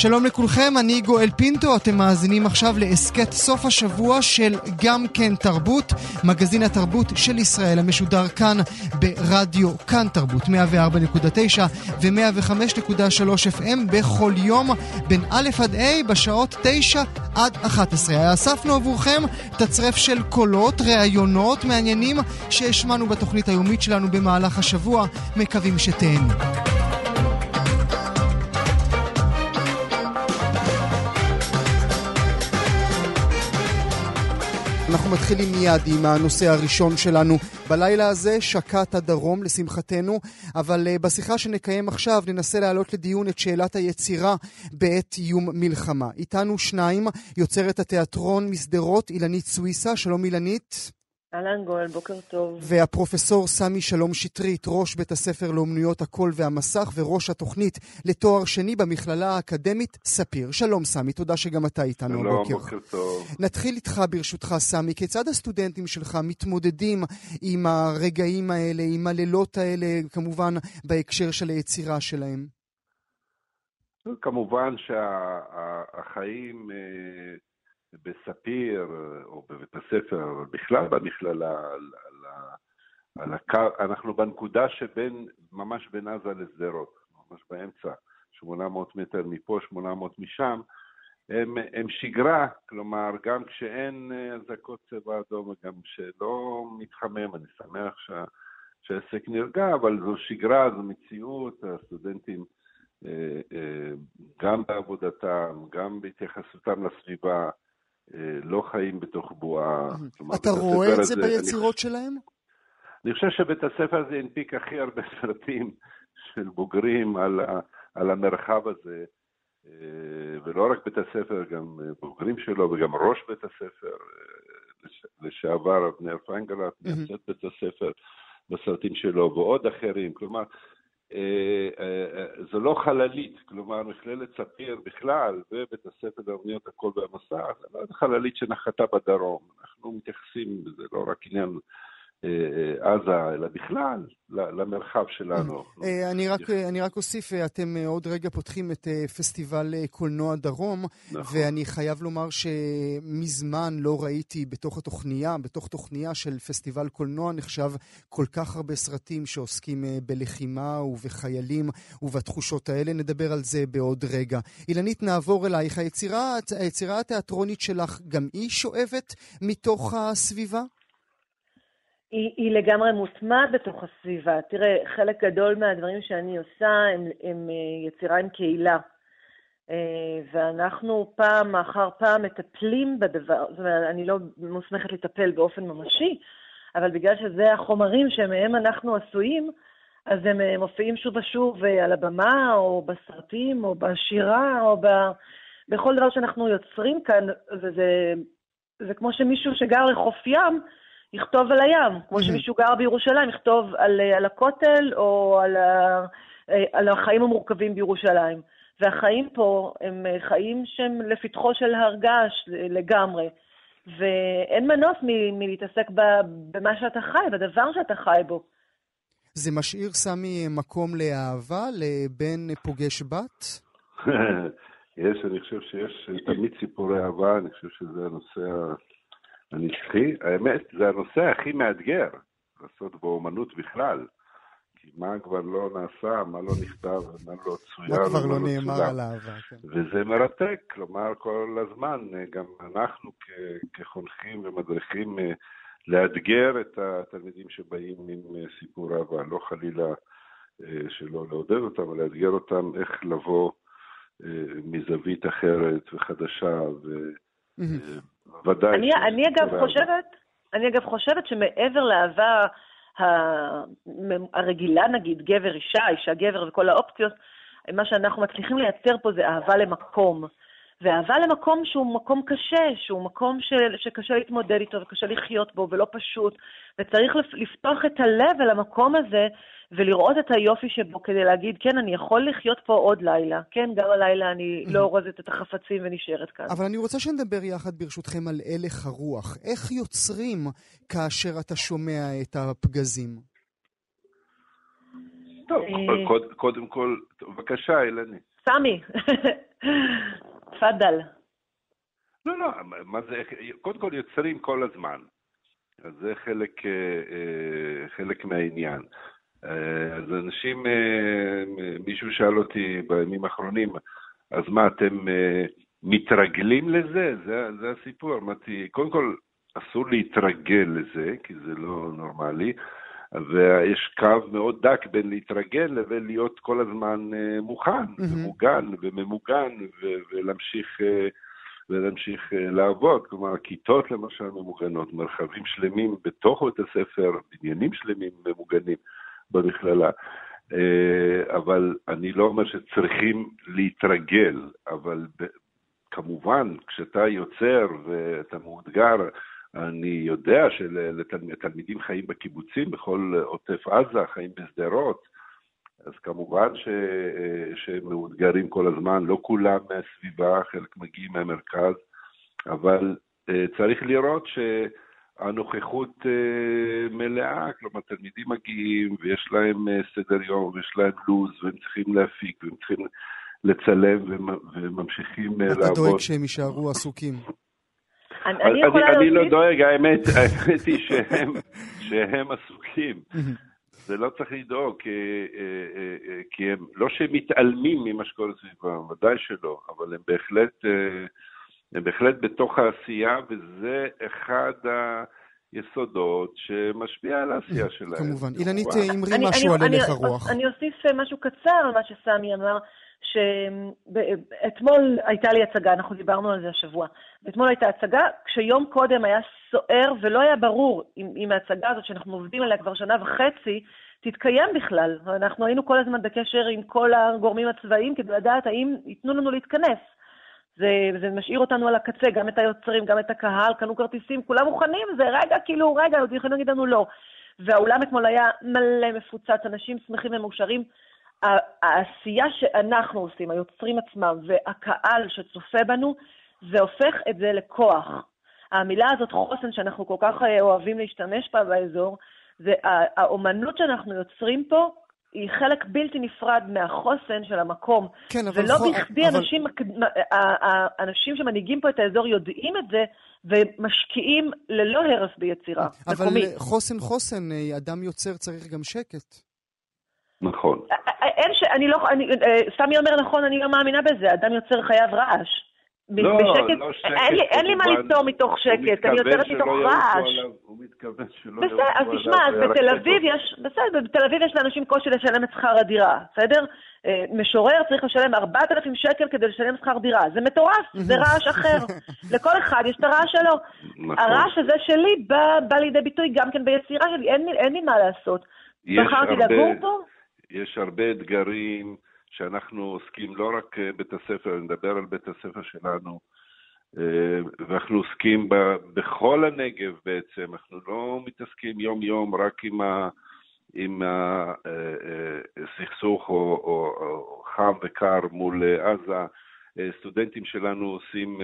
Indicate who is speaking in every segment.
Speaker 1: שלום לכולכם, אני גואל פינטו, אתם מאזינים עכשיו להסכת סוף השבוע של גם כן תרבות, מגזין התרבות של ישראל המשודר כאן ברדיו כאן תרבות 104.9 ו-105.3 FM בכל יום בין א' עד ה' בשעות 9 עד 11. אספנו עבורכם תצרף של קולות, ראיונות מעניינים שהשמענו בתוכנית היומית שלנו במהלך השבוע, מקווים שתהנו. אנחנו מתחילים מיד עם הנושא הראשון שלנו. בלילה הזה שקעת הדרום, לשמחתנו, אבל uh, בשיחה שנקיים עכשיו ננסה להעלות לדיון את שאלת היצירה בעת איום מלחמה. איתנו שניים, יוצרת התיאטרון משדרות, אילנית סוויסה. שלום אילנית.
Speaker 2: אהלן גואל, בוקר טוב.
Speaker 1: והפרופסור סמי שלום שטרית, ראש בית הספר לאומנויות הקול והמסך וראש התוכנית לתואר שני במכללה האקדמית ספיר. שלום סמי, תודה שגם אתה איתנו
Speaker 3: שלום,
Speaker 1: הבוקר.
Speaker 3: בוקר טוב.
Speaker 1: נתחיל איתך ברשותך סמי, כיצד הסטודנטים שלך מתמודדים עם הרגעים האלה, עם הלילות האלה, כמובן בהקשר של היצירה שלהם?
Speaker 3: כמובן שהחיים שה, בספיר או בבית הספר, בכלל במכללה, על, על, על הקר... אנחנו בנקודה שבין, ממש בין עזה לשדרות, ממש באמצע, 800 מטר מפה, 800 משם, הם, הם שגרה, כלומר, גם כשאין אזעקות צבע אדום וגם שלא מתחמם, אני שמח שה, שהעסק נרגע, אבל זו שגרה, זו מציאות, הסטודנטים גם בעבודתם, גם בהתייחסותם לסביבה, לא חיים בתוך בועה.
Speaker 1: אתה רואה את זה ביצירות שלהם?
Speaker 3: אני חושב שבית הספר הזה הנפיק הכי הרבה סרטים של בוגרים על, ה, על המרחב הזה, ולא רק בית הספר, גם בוגרים שלו וגם ראש בית הספר, לשעבר אבנר פיינגלט, מייסד בית הספר בסרטים שלו, ועוד אחרים. כלומר, זו לא חללית, כלומר מכללת ספיר בכלל ובית הספר לאומניות הקול והמסע, זה לא חללית שנחתה בדרום, אנחנו מתייחסים, זה לא רק עניין עזה, אלא בכלל למרחב שלנו.
Speaker 1: אני רק, אני רק אוסיף, אתם עוד רגע פותחים את פסטיבל קולנוע דרום, נכון. ואני חייב לומר שמזמן לא ראיתי בתוך התוכניה, בתוך תוכניה של פסטיבל קולנוע נחשב כל כך הרבה סרטים שעוסקים בלחימה ובחיילים ובתחושות האלה. נדבר על זה בעוד רגע. אילנית, נעבור אלייך. היצירה, היצירה התיאטרונית שלך, גם היא שואבת מתוך הסביבה?
Speaker 2: היא, היא לגמרי מוטמעת בתוך הסביבה. תראה, חלק גדול מהדברים שאני עושה הם, הם יצירה עם קהילה. ואנחנו פעם אחר פעם מטפלים בדבר, זאת אומרת, אני לא מוסמכת לטפל באופן ממשי, אבל בגלל שזה החומרים שמהם אנחנו עשויים, אז הם מופיעים שוב ושוב על הבמה, או בסרטים, או בשירה, או ב... בכל דבר שאנחנו יוצרים כאן, וזה זה כמו שמישהו שגר לחוף ים, יכתוב על הים, כמו שמישהו גר בירושלים, יכתוב על, על הכותל או על, ה, על החיים המורכבים בירושלים. והחיים פה הם חיים שהם לפתחו של הרגש לגמרי. ואין מנוס מ- מלהתעסק במה שאתה חי, בדבר שאתה חי בו.
Speaker 1: זה משאיר, סמי, מקום לאהבה, לבן פוגש בת?
Speaker 3: יש, אני חושב שיש תמיד סיפורי אהבה, אני חושב שזה הנושא הנצחי. האמת, זה הנושא הכי מאתגר, לעשות באומנות בכלל. כי מה כבר לא נעשה, מה לא נכתב, מה לא צויר.
Speaker 1: מה כבר לא נאמר על אהבה, כן.
Speaker 3: וזה מרתק, כלומר, כל הזמן, גם אנחנו כחונכים ומדריכים, לאתגר את התלמידים שבאים עם סיפור אהבה, לא חלילה שלא לעודד אותם, אבל לאתגר אותם איך לבוא מזווית אחרת וחדשה, וודאי...
Speaker 2: אני, אני אגב חושבת, אני אגב חושבת שמעבר לאהבה הרגילה, נגיד, גבר, אישה, אישה, גבר וכל האופציות, מה שאנחנו מצליחים לייצר פה זה אהבה למקום. ואהבה למקום שהוא מקום קשה, שהוא מקום ש, שקשה להתמודד איתו וקשה לחיות בו ולא פשוט, וצריך לפתוח את הלב אל המקום הזה ולראות את היופי שבו כדי להגיד, כן, אני יכול לחיות פה עוד לילה. כן, גם הלילה אני לא אורזת את החפצים ונשארת כאן.
Speaker 1: אבל אני רוצה שנדבר יחד, ברשותכם, על הלך הרוח. איך יוצרים כאשר אתה שומע את הפגזים?
Speaker 3: טוב, אה, קודם כל, בבקשה, אילני.
Speaker 2: סמי. תפאדל.
Speaker 3: לא, לא, מה זה, קודם כל יוצרים כל הזמן. אז זה חלק, אה, אה, חלק מהעניין. אה, אז אנשים, מישהו שאל אותי בימים האחרונים, אז מה, אתם מתרגלים לזה? זה, זה הסיפור. אמרתי, קודם כל, אסור להתרגל לזה, כי זה לא נורמלי. ויש קו מאוד דק בין להתרגל לבין להיות כל הזמן אה, מוכן. ומוגן וממוגן, ולהמשיך, אה, ולהמשיך אה, לעבוד. כלומר, כיתות למשל ממוגנות, מרחבים שלמים בתוך בית הספר, בניינים שלמים ממוגנים במכללה. אבל אני לא אומר שצריכים להתרגל, אבל כמובן, כשאתה יוצר ואתה מאותגר, אני יודע שלתלמידים חיים בקיבוצים, בכל עוטף עזה, חיים בשדרות, אז כמובן ש, שהם מאותגרים כל הזמן, לא כולם מהסביבה, חלק מגיעים מהמרכז, אבל אה, צריך לראות שהנוכחות אה, מלאה, כלומר תלמידים מגיעים ויש להם אה, סדר יום ויש להם לו"ז והם צריכים להפיק והם צריכים לצלם וממשיכים לעבוד.
Speaker 1: אתה דואג שהם יישארו עסוקים.
Speaker 2: אני, אני יכולה
Speaker 3: להוסיף? אני לא דואג, האמת, האמת היא שהם, שהם עסוקים. זה לא צריך לדאוג, כי, אה, אה, אה, כי הם, לא שהם מתעלמים ממה שקורה סביבם, ודאי שלא, אבל הם בהחלט, הם בהחלט בתוך העשייה, וזה אחד היסודות שמשפיע על העשייה שלהם.
Speaker 1: כמובן. אילנית, אמרי משהו על הלך הרוח.
Speaker 2: אני אוסיף משהו קצר על מה שסמי אמר. שאתמול הייתה לי הצגה, אנחנו דיברנו על זה השבוע. אתמול הייתה הצגה, כשיום קודם היה סוער ולא היה ברור אם, אם ההצגה הזאת, שאנחנו עובדים עליה כבר שנה וחצי, תתקיים בכלל. אנחנו היינו כל הזמן בקשר עם כל הגורמים הצבאיים כדי לדעת האם ייתנו לנו להתכנס. זה, זה משאיר אותנו על הקצה, גם את היוצרים, גם את הקהל, קנו כרטיסים, כולם מוכנים, זה רגע, כאילו, רגע, עוד יכולים להגיד לנו לא. והאולם אתמול היה מלא מפוצץ, אנשים שמחים ומאושרים. העשייה שאנחנו עושים, היוצרים עצמם והקהל שצופה בנו, זה הופך את זה לכוח. המילה הזאת, חוסן, שאנחנו כל כך אה, אוהבים להשתמש בה באזור, זה האומנות שאנחנו יוצרים פה, היא חלק בלתי נפרד מהחוסן של המקום.
Speaker 1: כן, אבל...
Speaker 2: ולא בכדי אבל... אנשים, אנשים שמנהיגים פה את האזור יודעים את זה, ומשקיעים ללא הרף ביצירה
Speaker 1: אבל מקומית. אבל חוסן חוסן, אה, אדם יוצר צריך גם שקט.
Speaker 3: נכון.
Speaker 2: אין ש... אני לא... אני, אה, סמי אומר נכון, אני לא מאמינה בזה. אדם יוצר חייב רעש.
Speaker 3: לא, בשקט, לא שקט.
Speaker 2: אין לי, אין לי מה ליצור מתוך שקט, אני יוצרת מתוך רעש.
Speaker 3: הוא מתכוון שלא
Speaker 2: בסדר, אז תשמע, אז בתל אביב יש, בסדר, בתל אביב יש לאנשים קושי לשלם את שכר הדירה, בסדר? אה, משורר צריך לשלם 4,000 שקל כדי לשלם שכר דירה. זה מטורף, זה רעש אחר. לכל אחד יש את הרעש שלו. נכון. הרעש הזה שלי בא, בא לידי ביטוי גם כן ביצירה שלי, אין, אין לי מה לעשות. בחרתי לגור פה.
Speaker 3: יש הרבה אתגרים שאנחנו עוסקים לא רק אה, בית הספר, אני מדבר על בית הספר שלנו, אה, ואנחנו עוסקים ב, בכל הנגב בעצם, אנחנו לא מתעסקים יום-יום רק עם, הסכסוך אה, או, או, או חם וקר מול עזה. סטודנטים שלנו עושים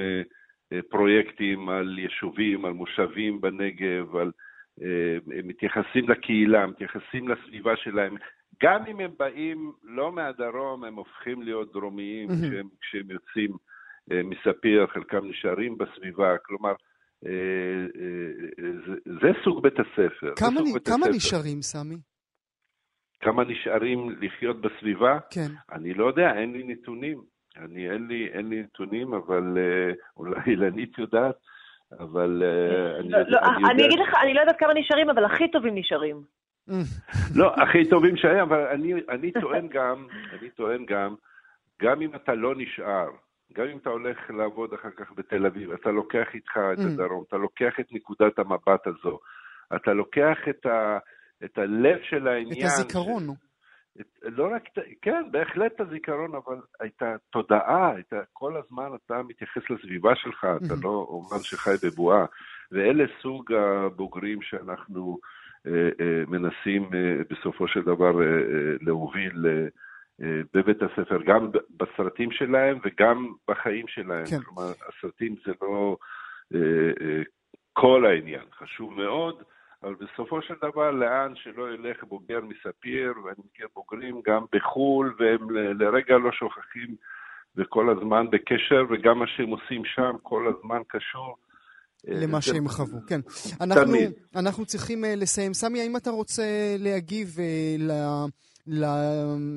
Speaker 3: פרויקטים על יישובים, על מושבים בנגב, על, מתייחסים לקהילה, מתייחסים לסביבה שלהם. גם אם הם באים לא מהדרום, הם הופכים להיות דרומיים mm-hmm. כשהם, כשהם יוצאים אה, מספיר, חלקם נשארים בסביבה, כלומר, אה, אה, זה, זה סוג בית הספר.
Speaker 1: כמה,
Speaker 3: נ,
Speaker 1: בית כמה הספר. נשארים, סמי?
Speaker 3: כמה נשארים לחיות בסביבה?
Speaker 1: כן.
Speaker 3: אני לא יודע, אין לי נתונים. אני, אין לי, אין לי נתונים, אבל אה, אולי אילנית יודעת, אבל אה, אני,
Speaker 2: לא, לא, אני, אני, אני אגיד לך, אני לא יודעת כמה נשארים, אבל הכי טובים נשארים.
Speaker 3: לא, הכי טובים שהיה, אבל אני, אני טוען גם, אני טוען גם, גם אם אתה לא נשאר, גם אם אתה הולך לעבוד אחר כך בתל אביב, אתה לוקח איתך את הדרום, אתה לוקח את נקודת המבט הזו, אתה לוקח את, ה, את הלב של העניין.
Speaker 1: את הזיכרון.
Speaker 3: ש... את, לא רק, כן, בהחלט את הזיכרון, אבל את התודעה, את ה, כל הזמן אתה מתייחס לסביבה שלך, אתה לא אומן שחי בבועה. ואלה סוג הבוגרים שאנחנו מנסים אה, בסופו של דבר אה, אה, להוביל אה, אה, בבית הספר, גם בסרטים שלהם וגם בחיים שלהם. כן. כלומר, הסרטים זה לא אה, אה, כל העניין, חשוב מאוד, אבל בסופו של דבר, לאן שלא ילך בוגר מספיר, ואני מכיר בוגרים גם בחו"ל, והם לרגע לא שוכחים וכל הזמן בקשר, וגם מה שהם עושים שם כל הזמן קשור.
Speaker 1: למה שהם חוו, כן. אנחנו, אנחנו צריכים לסיים. סמי, האם אתה רוצה להגיב ל... ל...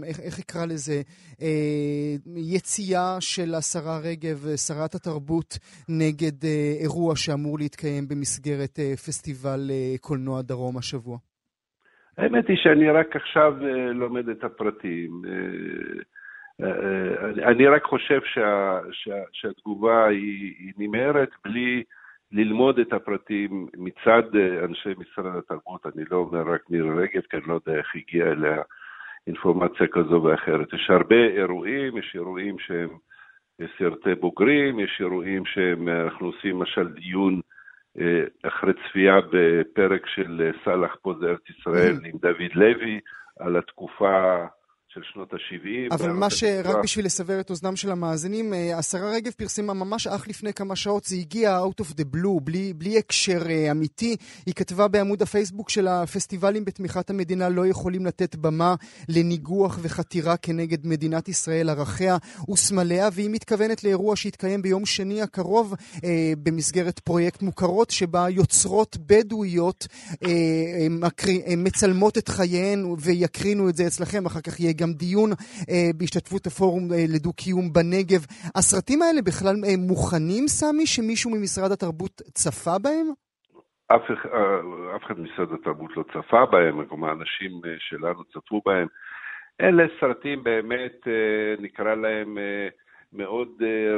Speaker 1: איך, איך אקרא לזה? אה, יציאה של השרה רגב, שרת התרבות, נגד אה, אירוע שאמור להתקיים במסגרת אה, פסטיבל אה, קולנוע דרום השבוע.
Speaker 3: האמת היא שאני רק עכשיו אה, לומד את הפרטים. אה, אה, אני רק חושב שה, שה, שהתגובה היא, היא נמהרת בלי ללמוד את הפרטים מצד אה, אנשי משרד התרבות. אני לא אומר רק מירי רגב, כי אני לא יודע איך הגיעה אליה אינפורמציה כזו ואחרת. יש הרבה אירועים, יש אירועים שהם סרטי בוגרים, יש אירועים שאנחנו עושים למשל דיון אה, אחרי צפייה בפרק של אה, סאלח פה זה ארץ ישראל mm-hmm. עם דוד לוי על התקופה של שנות ה-70.
Speaker 1: אבל מה ש... רק בשביל לסבר את אוזנם של המאזינים, אה, השרה רגב פרסמה ממש אך לפני כמה שעות, זה הגיע out of the blue, בלי, בלי הקשר uh, אמיתי. היא כתבה בעמוד הפייסבוק של הפסטיבלים בתמיכת המדינה לא יכולים לתת במה לניגוח וחתירה כנגד מדינת ישראל, ערכיה וסמליה, והיא מתכוונת לאירוע שיתקיים ביום שני הקרוב uh, במסגרת פרויקט מוכרות, שבה יוצרות בדואיות uh, מקרי, uh, מצלמות את חייהן ויקרינו את זה אצלכם, אחר כך יהיה גם דיון אה, בהשתתפות הפורום אה, לדו-קיום בנגב. הסרטים האלה בכלל אה, מוכנים, סמי, שמישהו ממשרד התרבות צפה בהם?
Speaker 3: אף, אה, אף אחד ממשרד התרבות לא צפה בהם, כלומר, אנשים אה, שלנו צפו בהם. אלה סרטים באמת, אה, נקרא להם, מאוד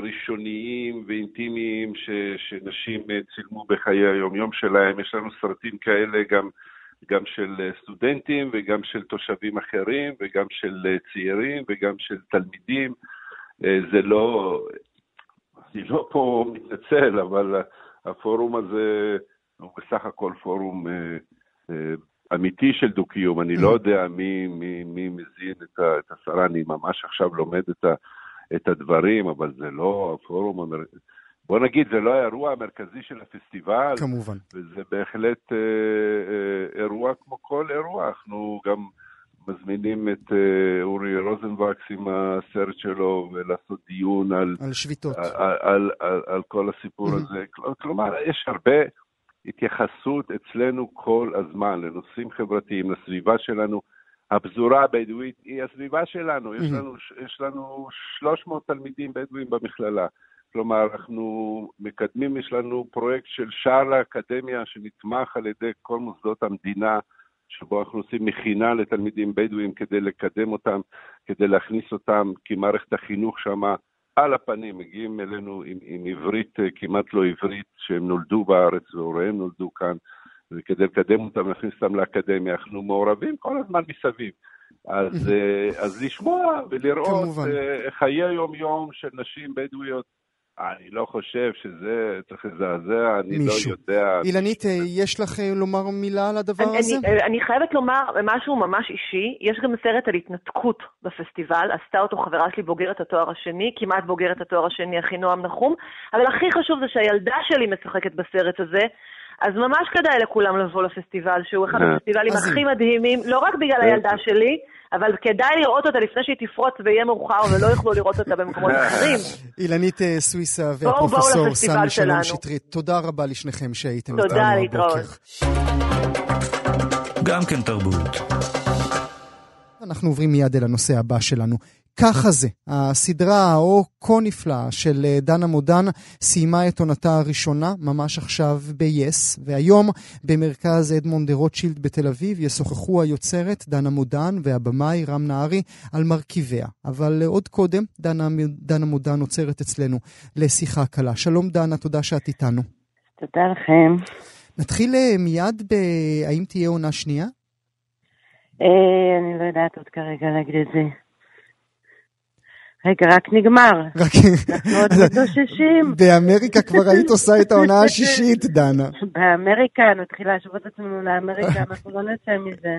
Speaker 3: ראשוניים ואינטימיים ש, שנשים צילמו בחיי היום-יום שלהם. יש לנו סרטים כאלה גם גם של אה, סטודנטים וגם של תושבים אחרים וגם של אה, צעירים וגם של תלמידים. אה, זה לא, אני לא פה מתנצל, אבל הפורום הזה הוא בסך הכל פורום אמיתי של דו-קיום. אני לא. יודע מי, מי, מי מזין את, את השרה, אני ממש עכשיו לומד את, ה, את הדברים, אבל זה לא הפורום בוא נגיד, זה לא האירוע המרכזי של הפסטיבל.
Speaker 1: כמובן.
Speaker 3: וזה בהחלט אה, אה, אירוע כמו כל אירוע. אנחנו גם מזמינים את אה, אורי רוזנבקס עם הסרט שלו ולעשות דיון על...
Speaker 1: על שביתות.
Speaker 3: על, על, על, על, על כל הסיפור הזה. כלומר, יש הרבה התייחסות אצלנו כל הזמן לנושאים חברתיים, לסביבה שלנו. הפזורה הבדואית היא הסביבה שלנו, יש לנו, יש לנו 300 תלמידים בדואים במכללה. כלומר, אנחנו מקדמים, יש לנו פרויקט של שער האקדמיה שנתמך על ידי כל מוסדות המדינה, שבו אנחנו עושים מכינה לתלמידים בדואים כדי לקדם אותם, כדי להכניס אותם, כי מערכת החינוך שמה על הפנים, מגיעים אלינו עם, עם עברית אה, כמעט לא עברית, שהם נולדו בארץ והוריהם נולדו כאן, וכדי לקדם אותם, להכניס אותם לאקדמיה, אנחנו מעורבים כל הזמן מסביב. אז, אה, אז לשמוע ולראות כמובן. אה, חיי היום-יום של נשים בדואיות אני לא חושב שזה צריך לזעזע, אני לא מישהו. לא יודע.
Speaker 1: אילנית, יש לך אה, לומר מילה על הדבר
Speaker 2: אני,
Speaker 1: הזה?
Speaker 2: אני, אני חייבת לומר משהו ממש אישי. יש גם סרט על התנתקות בפסטיבל, עשתה אותו חברה שלי בוגרת התואר השני, כמעט בוגרת התואר השני, אחינועם נחום, אבל הכי חשוב זה שהילדה שלי משחקת בסרט הזה. אז ממש כדאי לכולם לבוא לפסטיבל, שהוא אחד אה. הפסטיבלים הכי מדהימים, לא רק בגלל הילדה שלי, אבל כדאי לראות אותה לפני שהיא תפרוץ ויהיה מאוחר ולא יוכלו לראות אותה במקומות אחרים.
Speaker 1: אילנית אה, סוויסה והפרופסור סמי שלום שטרית, תודה רבה לשניכם שהייתם איתנו הבוקר. תודה, להתראות.
Speaker 4: גם כן תרבות.
Speaker 1: אנחנו עוברים מיד אל הנושא הבא שלנו. ככה זה, הסדרה האו כה נפלאה של אה, דנה מודן סיימה את עונתה הראשונה ממש עכשיו ב-yes, והיום במרכז אדמונד דה רוטשילד בתל אביב ישוחחו היוצרת דנה מודן והבמאי רם נהרי על מרכיביה. אבל אה, עוד קודם, דנה, דנה מודן עוצרת אצלנו לשיחה קלה. שלום דנה, תודה שאת איתנו.
Speaker 5: תודה לכם.
Speaker 1: נתחיל אה, מיד ב... האם תהיה עונה שנייה?
Speaker 5: אני לא יודעת עוד כרגע להגיד את זה. רגע, רק נגמר. רק... אנחנו עוד מתאוששים.
Speaker 1: באמריקה כבר היית עושה את העונה השישית, דנה.
Speaker 5: באמריקה, נתחיל להשוות את עצמנו לאמריקה, אנחנו לא נצא מזה.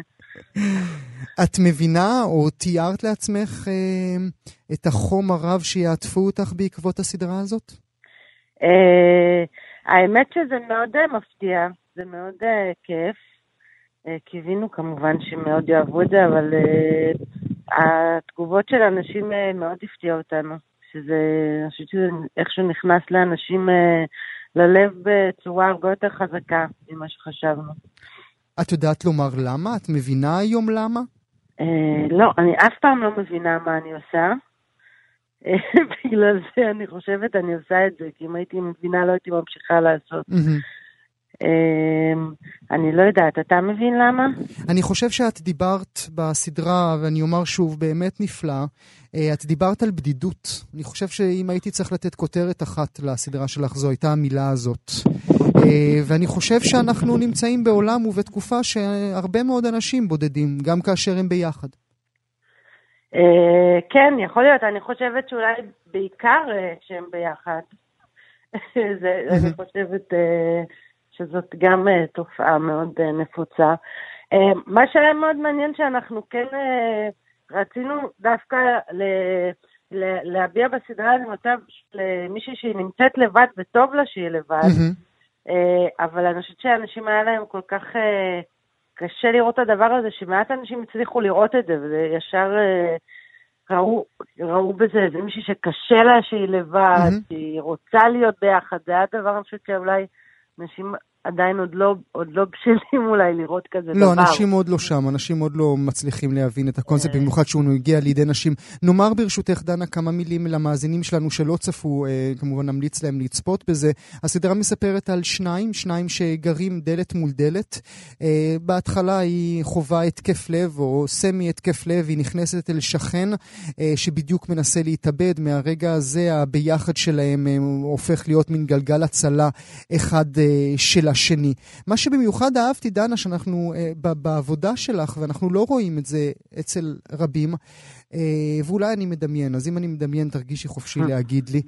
Speaker 1: את מבינה או תיארת לעצמך אה, את החום הרב שיעטפו אותך בעקבות הסדרה הזאת?
Speaker 5: אה, האמת שזה מאוד אה, מפתיע, זה מאוד אה, כיף. אה, קיווינו כמובן שמאוד יאהבו את זה, אבל אה, התגובות של האנשים אה, מאוד הפתיעו אותנו, שזה, אני חושבת שזה איכשהו נכנס לאנשים אה, ללב בצורה הרבה יותר חזקה ממה שחשבנו.
Speaker 1: את יודעת לומר למה? את מבינה היום למה?
Speaker 5: אה, לא, אני אף פעם לא מבינה מה אני עושה. בגלל זה אני חושבת אני עושה את זה, כי אם הייתי מבינה לא הייתי ממשיכה לעשות. אמ, אני לא יודעת, אתה מבין למה?
Speaker 1: אני חושב שאת דיברת בסדרה, ואני אומר שוב, באמת נפלא, אה, את דיברת על בדידות. אני חושב שאם הייתי צריך לתת כותרת אחת לסדרה שלך, זו הייתה המילה הזאת. אה, ואני חושב שאנחנו נמצאים בעולם ובתקופה שהרבה מאוד אנשים בודדים, גם כאשר הם ביחד.
Speaker 5: אה, כן, יכול להיות. אני חושבת שאולי בעיקר שהם ביחד. אני חושבת... שזאת גם uh, תופעה מאוד uh, נפוצה. Uh, מה שהיה מאוד מעניין שאנחנו כן רצינו דווקא ל... להביע בסדרה הזאת מצב של מישהי שהיא נמצאת לבד וטוב לה שהיא לבד, mm-hmm. אבל אני חושבת שאנשים היה להם כל כך קשה לראות את הדבר הזה, שמעט אנשים הצליחו לראות את זה, וישר ראו, ראו בזה איזה מישהי שקשה לה שהיא לבד, mm-hmm. שהיא רוצה להיות ביחד, זה היה דבר, אני חושבת שאולי אנשים עדיין עוד לא, עוד לא בשלים אולי לראות כזה
Speaker 1: לא, דבר. לא, אנשים עוד לא שם, אנשים עוד לא מצליחים להבין את הקונספט, אה. במיוחד שהוא הגיע לידי נשים. נאמר ברשותך, דנה, כמה מילים למאזינים שלנו שלא צפו, אה, כמובן נמליץ להם לצפות בזה. הסדרה מספרת על שניים, שניים שגרים דלת מול דלת. אה, בהתחלה היא חווה התקף לב, או סמי התקף לב, היא נכנסת אל שכן שבדיוק מנסה להתאבד. מהרגע הזה הביחד שלהם הופך להיות מין גלגל הצלה אחד של השני. מה שבמיוחד אהבתי, דנה, שאנחנו uh, בעבודה שלך, ואנחנו לא רואים את זה אצל רבים, uh, ואולי אני מדמיין, אז אם אני מדמיין, תרגישי חופשי אה. להגיד לי.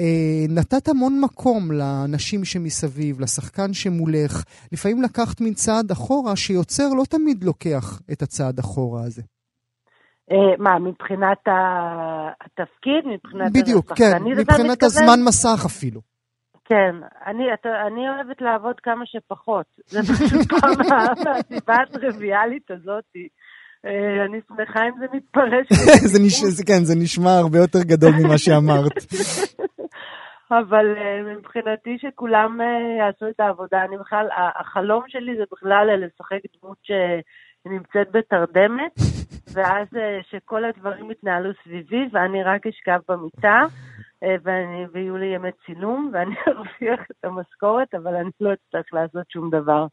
Speaker 1: Uh, נתת המון מקום לאנשים שמסביב, לשחקן שמולך. לפעמים לקחת מן צעד אחורה, שיוצר לא תמיד לוקח את הצעד אחורה הזה.
Speaker 5: מה, מבחינת התפקיד? מבחינת...
Speaker 1: בדיוק, כן, מבחינת הזמן מסך אפילו.
Speaker 5: כן, אני, אתה, אני אוהבת לעבוד כמה שפחות. זה פשוט מהסיבה הטריוויאלית הזאת. אה, אני שמחה אם זה מתפרש.
Speaker 1: זה נש... כן, זה נשמע הרבה יותר גדול ממה שאמרת.
Speaker 5: אבל אה, מבחינתי שכולם אה, יעשו את העבודה, אני בכלל, החלום שלי זה בכלל לשחק דמות שנמצאת בתרדמת, ואז שכל הדברים יתנהלו סביבי, ואני רק אשכב במיטה. אה, ויהיו לי ימי צילום, ואני ארוויח את המשכורת, אבל אני לא אצטרך לעשות שום דבר.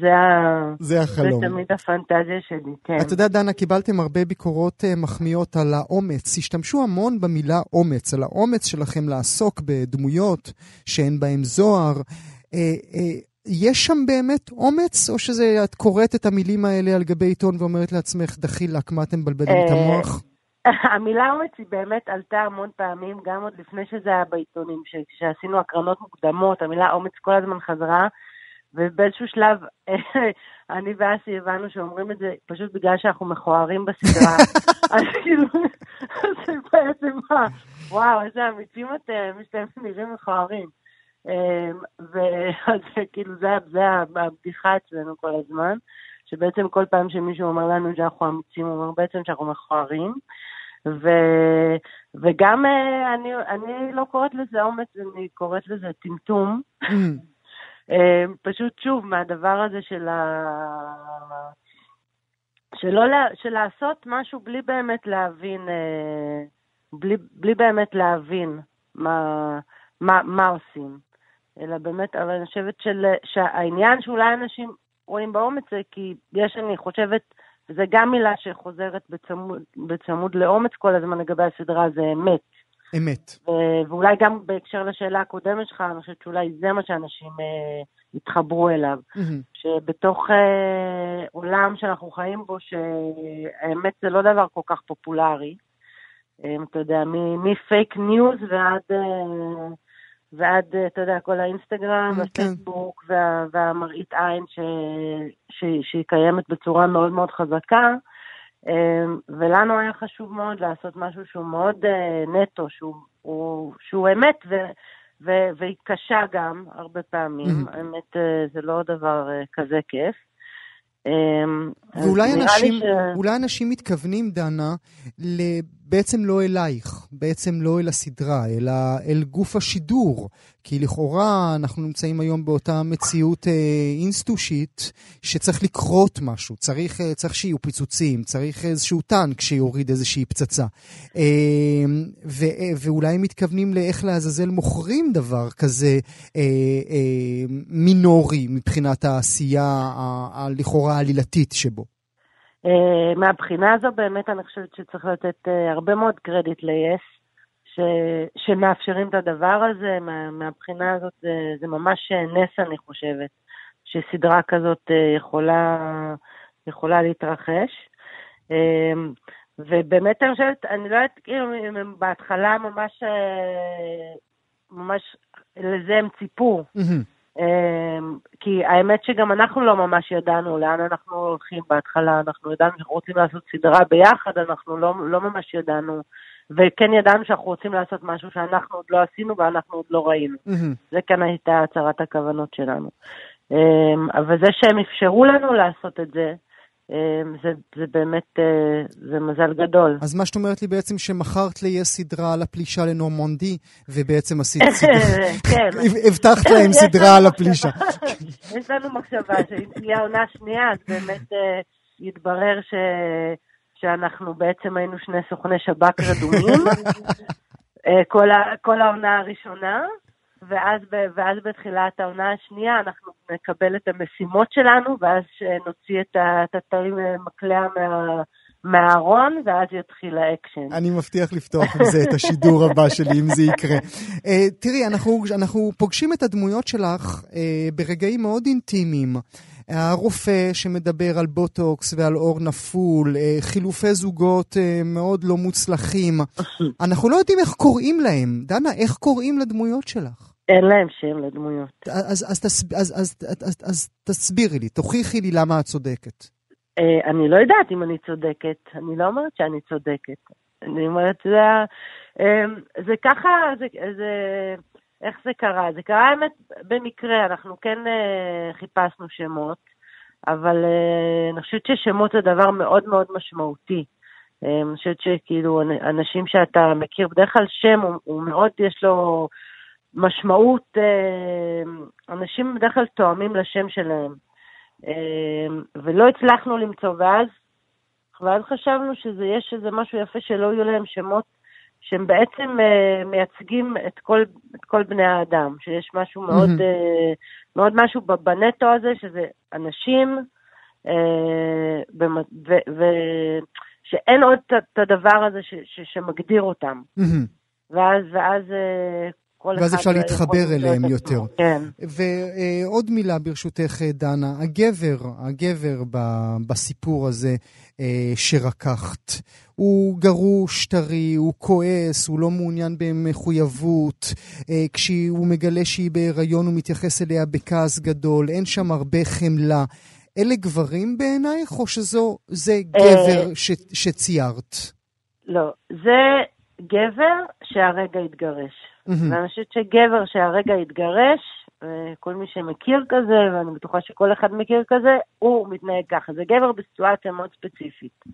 Speaker 5: זה, ה...
Speaker 1: זה החלום.
Speaker 5: זה תמיד הפנטזיה שלי, כן.
Speaker 1: את יודעת, דנה, קיבלתם הרבה ביקורות uh, מחמיאות על האומץ. השתמשו המון במילה אומץ, על האומץ שלכם לעסוק בדמויות שאין בהן זוהר. Uh, יש שם באמת אומץ, או שאת קוראת את המילים האלה על גבי עיתון ואומרת לעצמך, דחילק, מה אתם מבלבלים את המוח?
Speaker 5: המילה אומץ היא באמת עלתה המון פעמים, גם עוד לפני שזה היה בעיתונים, כשעשינו הקרנות מוקדמות, המילה אומץ כל הזמן חזרה, ובאיזשהו שלב אני ואסי הבנו שאומרים את זה פשוט בגלל שאנחנו מכוערים בסדרה. אז כאילו, זה בעצם מה, וואו, איזה אמיצים אתם, שאתם נראים מכוערים. אמ, ואז כאילו זה, זה הבדיחה אצלנו כל הזמן, שבעצם כל פעם שמישהו אומר לנו שאנחנו אמיצים, הוא אומר בעצם שאנחנו מכוערים. ו, וגם אה, אני, אני לא קוראת לזה אומץ, אני קוראת לזה טמטום. Mm. אה, פשוט שוב, מהדבר הזה של ה... שלא, של לעשות משהו בלי באמת להבין, אה, בלי, בלי באמת להבין מה, מה, מה עושים. אלא באמת, אבל אני חושבת של, שהעניין שאולי אנשים רואים באומץ זה כי יש, אני חושבת, וזה גם מילה שחוזרת בצמוד, בצמוד לאומץ כל הזמן לגבי הסדרה, זה אמת.
Speaker 1: אמת.
Speaker 5: ואולי גם בהקשר לשאלה הקודמת שלך, אני חושבת שאולי זה מה שאנשים אה, התחברו אליו. Mm-hmm. שבתוך אה, עולם שאנחנו חיים בו, שהאמת זה לא דבר כל כך פופולרי, אה, אתה יודע, מפייק ניוז ועד... אה, ועד, אתה יודע, כל האינסטגרם, כן. והפייסבוק וה, והמראית עין ש, ש, שהיא קיימת בצורה מאוד מאוד חזקה. אמ, ולנו היה חשוב מאוד לעשות משהו שהוא מאוד אה, נטו, שהוא, הוא, שהוא אמת ו, ו, והיא קשה גם הרבה פעמים. Mm-hmm. האמת, אה, זה לא דבר אה, כזה כיף.
Speaker 1: אמ, ואולי אנשים, ש... אולי אנשים מתכוונים, דנה, בעצם לא אלייך, בעצם לא אל הסדרה, אלא אל גוף השידור. כי לכאורה אנחנו נמצאים היום באותה מציאות אה, אינסטושית שצריך לקרות משהו, צריך, אה, צריך שיהיו פיצוצים, צריך איזשהו טנק שיוריד איזושהי פצצה. אה, ו, אה, ואולי הם מתכוונים לאיך לעזאזל מוכרים דבר כזה אה, אה, מינורי מבחינת העשייה הלכאורה העלילתית שבו.
Speaker 5: Uh, מהבחינה הזו באמת אני חושבת שצריך לתת uh, הרבה מאוד קרדיט ל-yes, ש, שמאפשרים את הדבר הזה, מה, מהבחינה הזאת זה, זה ממש נס אני חושבת, שסדרה כזאת uh, יכולה, יכולה להתרחש. Uh, ובאמת אני חושבת, אני לא יודעת, כאילו, אם הם בהתחלה ממש, uh, ממש לזה הם ציפו. Mm-hmm. אמ, כי האמת שגם אנחנו לא ממש ידענו לאן אנחנו הולכים בהתחלה, אנחנו ידענו שאנחנו רוצים לעשות סדרה ביחד, אנחנו לא, לא ממש ידענו, וכן ידענו שאנחנו רוצים לעשות משהו שאנחנו עוד לא עשינו ואנחנו עוד לא ראינו. Mm-hmm. זה כאן הייתה הצהרת הכוונות שלנו. אמ, אבל זה שהם אפשרו לנו לעשות את זה, אמ, זה, זה באמת, אה, זה מזל גדול.
Speaker 1: אז מה שאת אומרת לי בעצם שמכרת לי יש סדרה על הפלישה לנורמונדי, ובעצם עשית סדרה, כן. הבטחת להם סדרה על הפלישה.
Speaker 5: יש לנו מחשבה שאם תהיה עונה שנייה, אז באמת אה, יתברר ש... שאנחנו בעצם היינו שני סוכני שב"כ רדומים. אה, כל, כל העונה הראשונה. ואז, ואז בתחילת העונה השנייה אנחנו נקבל את המשימות שלנו, ואז נוציא את התאים מקלע מה... מהארון, ואז יתחיל האקשן.
Speaker 1: אני מבטיח לפתוח עם זה את השידור הבא שלי, אם זה יקרה. אה, תראי, אנחנו, אנחנו פוגשים את הדמויות שלך אה, ברגעים מאוד אינטימיים. הרופא שמדבר על בוטוקס ועל עור נפול, אה, חילופי זוגות אה, מאוד לא מוצלחים. אנחנו לא יודעים איך קוראים להם. דנה, איך קוראים לדמויות שלך?
Speaker 5: אין להם שם לדמויות.
Speaker 1: אז, אז, אז, אז, אז, אז, אז תסבירי לי, תוכיחי לי למה את צודקת.
Speaker 5: Uh, אני לא יודעת אם אני צודקת, אני לא אומרת שאני צודקת. אני אומרת, זה, זה ככה, זה, זה, איך זה קרה? זה קרה האמת במקרה, אנחנו כן uh, חיפשנו שמות, אבל uh, אני חושבת ששמות זה דבר מאוד מאוד משמעותי. אני חושבת שכאילו אנשים שאתה מכיר, בדרך כלל שם הוא, הוא מאוד, יש לו משמעות, אה, אנשים בדרך כלל תואמים לשם שלהם, ולא הצלחנו למצוא, ואז, ואז חשבנו שיש איזה משהו יפה שלא יהיו להם שמות שהם בעצם uh, מייצגים את כל, את כל בני האדם, שיש משהו מאוד, mm-hmm. uh, מאוד משהו בנטו הזה, שזה אנשים, uh, ושאין עוד את הדבר הזה ש, ש, שמגדיר אותם. Mm-hmm. ואז, ואז uh,
Speaker 1: ואז אפשר להתחבר אליהם יותר. כן. ועוד מילה ברשותך, דנה, הגבר, הגבר בסיפור הזה אה, שרקחת, הוא גרוש, טרי, הוא כועס, הוא לא מעוניין במחויבות, אה, כשהוא מגלה שהיא בהיריון הוא מתייחס אליה בכעס גדול, אין שם הרבה חמלה. אלה גברים בעינייך, או שזה
Speaker 5: אה,
Speaker 1: גבר ש, שציירת?
Speaker 5: לא, זה גבר שהרגע התגרש. ואני חושבת שגבר שהרגע התגרש, כל מי שמכיר כזה, ואני בטוחה שכל אחד מכיר כזה, הוא מתנהג ככה. זה גבר בסיטואציה מאוד ספציפית.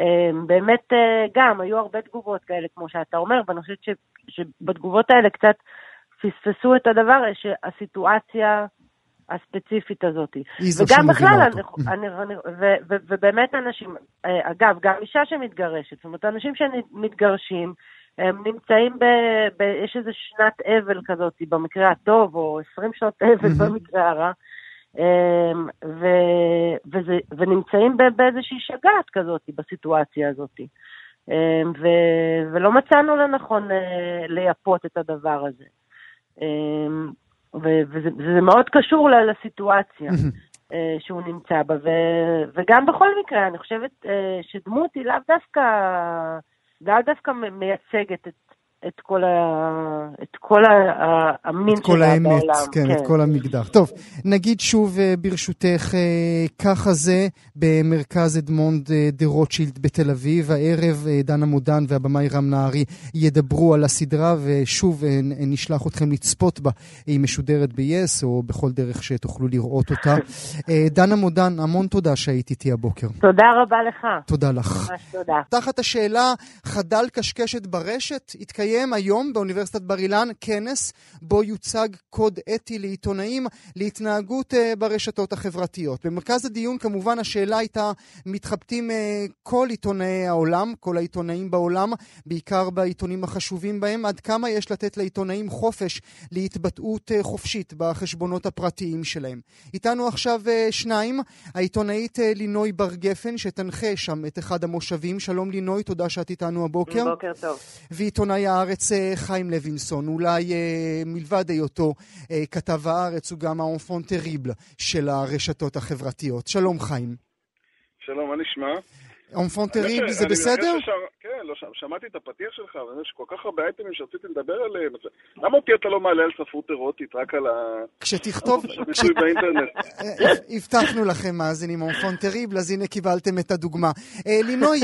Speaker 5: אמ, באמת אה, גם, היו הרבה תגובות כאלה, כמו שאתה אומר, ואני חושבת שבתגובות האלה קצת פספסו את הדבר, שהסיטואציה הספציפית הזאת. וגם בכלל, אני, אני, אני, ו, ו, ובאמת אנשים, אה, אגב, גם אישה שמתגרשת, זאת אומרת, אנשים שמתגרשים, הם נמצאים ב... ב יש איזה שנת אבל כזאת, במקרה הטוב, או 20 שנות אבל במקרה הרע, אמ, ו, וזה, ונמצאים באיזושהי שגעת כזאת, בסיטואציה הזאת. ו, ולא מצאנו לנכון לייפות את הדבר הזה. וזה, וזה מאוד קשור לסיטואציה. שהוא נמצא בה, ו, וגם בכל מקרה, אני חושבת שדמות היא לאו דווקא, לאו דווקא מייצגת את, את כל, ה... את כל המין
Speaker 1: שלה בעולם. את כל האמת, כן, כן, את כל המקדח. טוב, נגיד שוב אה, ברשותך, אה, ככה זה במרכז אדמונד אה, דה רוטשילד בתל אביב. הערב דנה מודן והבמאי רם נהרי ידברו על הסדרה, ושוב נשלח אתכם לצפות בה. היא משודרת ב-yes, או בכל דרך שתוכלו לראות אותה. דנה מודן, המון תודה שהיית איתי הבוקר.
Speaker 5: תודה רבה לך.
Speaker 1: תודה לך.
Speaker 5: ממש תודה.
Speaker 1: תחת השאלה, חדל קשקשת ברשת, התקיים מתקיים היום באוניברסיטת בר אילן כנס בו יוצג קוד אתי לעיתונאים להתנהגות uh, ברשתות החברתיות. במרכז הדיון כמובן השאלה הייתה, מתחבטים uh, כל עיתונאי העולם, כל העיתונאים בעולם, בעיקר בעיתונים החשובים בהם, עד כמה יש לתת לעיתונאים חופש להתבטאות uh, חופשית בחשבונות הפרטיים שלהם. איתנו עכשיו שניים, העיתונאית לינוי בר גפן, שתנחה שם את אחד המושבים. שלום לינוי, תודה שאת איתנו הבוקר.
Speaker 6: בוקר טוב.
Speaker 1: ועיתונאי הארץ אה, חיים לוינסון, אולי אה, מלבד היותו אה, כתב הארץ, הוא גם האונפון טריבל של הרשתות החברתיות. שלום חיים.
Speaker 7: שלום, מה נשמע?
Speaker 1: אנפן טריבל זה בסדר?
Speaker 7: כן, לא, שמעתי את הפתיח שלך, ואני יש כל כך הרבה אייטמים שרציתי לדבר עליהם. למה אותי אתה לא מעלה על ספרות אירוטית, רק על ה...
Speaker 1: כשתכתוב...
Speaker 7: באינטרנט.
Speaker 1: הבטחנו לכם, מאזינים, אנפן טריבל, אז הנה קיבלתם את הדוגמה. לינוי,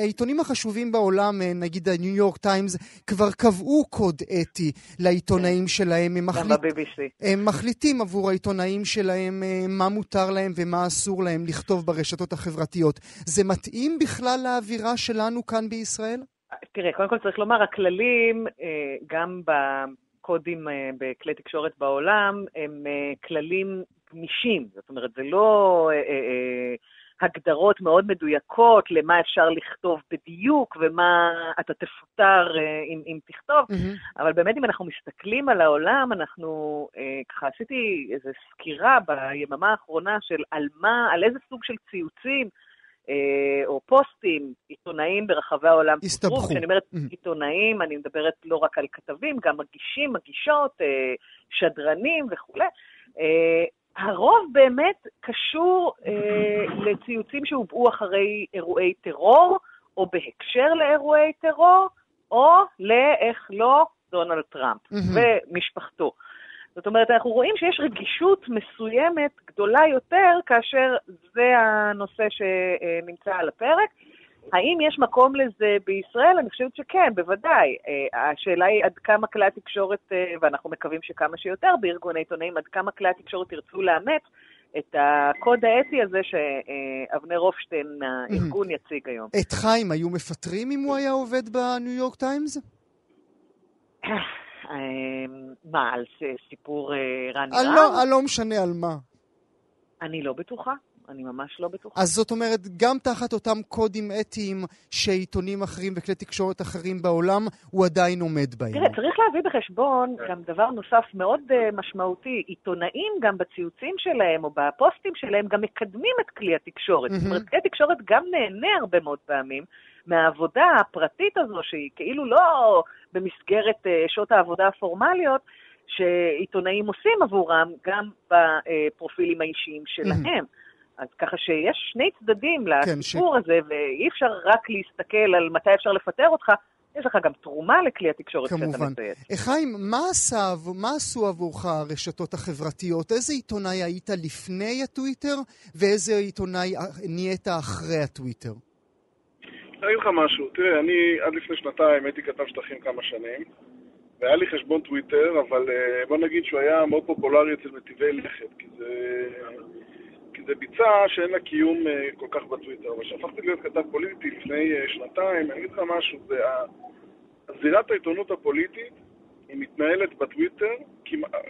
Speaker 1: העיתונים החשובים בעולם, נגיד הניו יורק טיימס, כבר קבעו קוד אתי לעיתונאים שלהם.
Speaker 6: גם ב-BBC.
Speaker 1: הם מחליטים עבור העיתונאים שלהם מה מותר להם ומה אסור להם לכתוב ברשתות החברתיות. זה מתאים בכלל לאווירה שלנו כאן בישראל?
Speaker 6: תראה, קודם כל צריך לומר, הכללים, אה, גם בקודים אה, בכלי תקשורת בעולם, הם אה, כללים גמישים. זאת אומרת, זה לא הגדרות מאוד מדויקות למה אפשר לכתוב בדיוק ומה אתה תפוטר אם, אם תכתוב, mm-hmm. אבל באמת אם אנחנו מסתכלים על העולם, אנחנו, ככה עשיתי איזו סקירה ביממה האחרונה של על מה, על איזה סוג של ציוצים, או פוסטים, עיתונאים ברחבי העולם
Speaker 1: הסתבכו.
Speaker 6: כשאני אומרת mm-hmm. עיתונאים, אני מדברת לא רק על כתבים, גם מגישים, מגישות, אה, שדרנים וכולי. אה, הרוב באמת קשור לציוצים שהובאו אחרי אירועי טרור, או בהקשר לאירועי טרור, או לאיך לא, דונלד טראמפ mm-hmm. ומשפחתו. זאת אומרת, אנחנו רואים שיש רגישות מסוימת גדולה יותר כאשר זה הנושא שנמצא על הפרק. האם יש מקום לזה בישראל? אני חושבת שכן, בוודאי. אה, השאלה היא עד כמה כלי התקשורת, אה, ואנחנו מקווים שכמה שיותר בארגוני עיתונאים, עד כמה כלי התקשורת ירצו לאמץ את הקוד האתי הזה שאבנר הופשטיין מהארגון יציג היום.
Speaker 1: את חיים היו מפטרים אם הוא היה עובד בניו יורק טיימס?
Speaker 6: מה, על סיפור אה, רהב?
Speaker 1: לא, לא משנה על מה.
Speaker 6: אני לא בטוחה. אני ממש לא בטוחה.
Speaker 1: אז זאת אומרת, גם תחת אותם קודים אתיים שעיתונים אחרים וכלי תקשורת אחרים בעולם, הוא עדיין עומד בהם.
Speaker 6: תראה, צריך להביא בחשבון גם דבר נוסף מאוד uh, משמעותי. עיתונאים גם בציוצים שלהם או בפוסטים שלהם גם מקדמים את כלי התקשורת. Mm-hmm. זאת אומרת, כלי התקשורת גם נהנה הרבה מאוד פעמים מהעבודה הפרטית הזו, שהיא כאילו לא במסגרת uh, שעות העבודה הפורמליות, שעיתונאים עושים עבורם גם בפרופילים האישיים שלהם. Mm-hmm. אז ככה שיש שני צדדים כן, לסיפור כן, הזה, ואי אפשר רק להסתכל על מתי אפשר לפטר אותך, יש לך גם תרומה לכלי התקשורת
Speaker 1: כמובן.
Speaker 6: שאתה מצייץ.
Speaker 1: חיים, מה, עשה, מה עשו עבורך הרשתות החברתיות? איזה עיתונאי היית לפני הטוויטר, ואיזה עיתונאי נהיית אחרי הטוויטר?
Speaker 7: אני אגיד לך משהו, תראה, אני עד לפני שנתיים הייתי כתב שטחים כמה שנים, והיה לי חשבון טוויטר, אבל אה, בוא נגיד שהוא היה מאוד פופולרי אצל מטיבי לכת, כי זה, זה ביצה שאין לה קיום אה, כל כך בטוויטר. אבל כשהפכתי להיות כתב פוליטי לפני אה, שנתיים, אני אגיד לך משהו, זה זירת העיתונות הפוליטית היא מתנהלת בטוויטר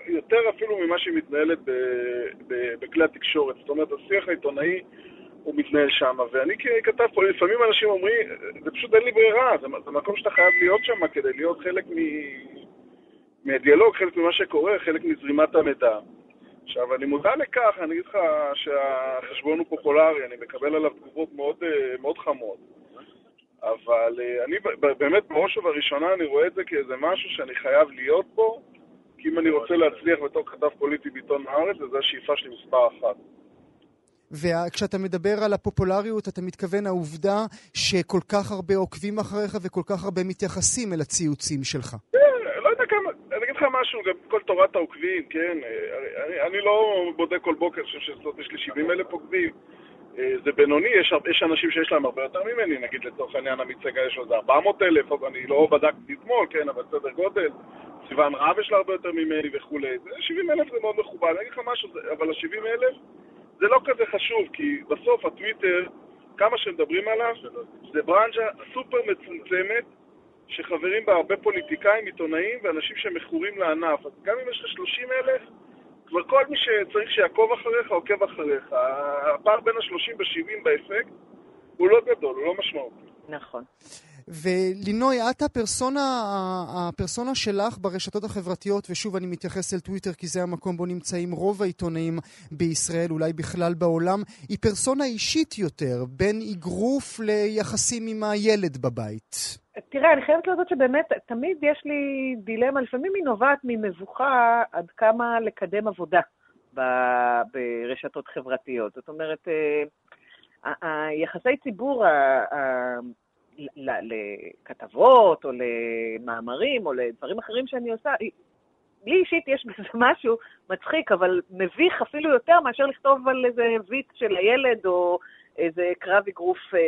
Speaker 7: יותר אפילו ממה שהיא מתנהלת בכלי התקשורת. זאת אומרת, השיח העיתונאי הוא מתנהל שם, ואני ככתב פה, לפעמים אנשים אומרים, זה פשוט אין לי ברירה, זה, זה מקום שאתה חייב להיות שם כדי להיות חלק מ... מהדיאלוג, חלק ממה שקורה, חלק מזרימת המידע. עכשיו, אני מודע לכך, אני אגיד לך שהחשבון הוא פופולרי, אני מקבל עליו תגובות מאוד, מאוד חמות. אבל אה, אני באמת בראש ובראשונה אני רואה את זה כאיזה משהו שאני חייב להיות בו, כי אם אני רוצה להצליח בתור כתב פוליטי בעיתון הארץ, וזו השאיפה שלי מספר אחת.
Speaker 1: וכשאתה מדבר על הפופולריות, אתה מתכוון העובדה שכל כך הרבה עוקבים אחריך וכל כך הרבה מתייחסים אל הציוצים שלך.
Speaker 7: כן, לא יודע כמה, אני אגיד לך משהו, גם כל תורת העוקבים, כן? אני, אני לא בודק כל בוקר, אני חושב שיש לי 70 אלף עוקבים. אה, זה בינוני, יש, יש אנשים שיש להם הרבה יותר ממני, נגיד לצורך העניין עמית סגל יש לו איזה 400 אלף, אני לא בדקתי אתמול, כן, אבל סדר גודל, סיוון רהב יש לה הרבה יותר ממני וכולי, 70 אלף זה מאוד מכובד, אני אגיד לך משהו, אבל ה-70 אלף זה לא כזה חשוב, כי בסוף הטוויטר, כמה שמדברים עליו, זה ברנז'ה סופר מצומצמת, שחברים בה הרבה פוליטיקאים, עיתונאים ואנשים שמכורים לענף. אז גם אם יש לך 30 אלף, כבר כל מי שצריך שיעקוב אחריך, עוקב אחריך. הפער בין ה-30 ו-70 באפקט הוא לא גדול, הוא לא משמעותי.
Speaker 6: נכון.
Speaker 1: ולינוי, את הפרסונה, הפרסונה שלך ברשתות החברתיות, ושוב אני מתייחס אל טוויטר כי זה המקום בו נמצאים רוב העיתונאים בישראל, אולי בכלל בעולם, היא פרסונה אישית יותר, בין אגרוף ליחסים עם הילד בבית.
Speaker 6: תראה, אני חייבת להודות שבאמת, תמיד יש לי דילמה, לפעמים היא נובעת ממבוכה עד כמה לקדם עבודה ברשתות חברתיות. זאת אומרת, אה, היחסי ציבור לכתבות או למאמרים או לדברים אחרים שאני עושה, לי אישית יש בזה משהו מצחיק, אבל מביך אפילו יותר מאשר לכתוב על איזה ויץ של הילד או איזה קרב אגרוף
Speaker 1: אה,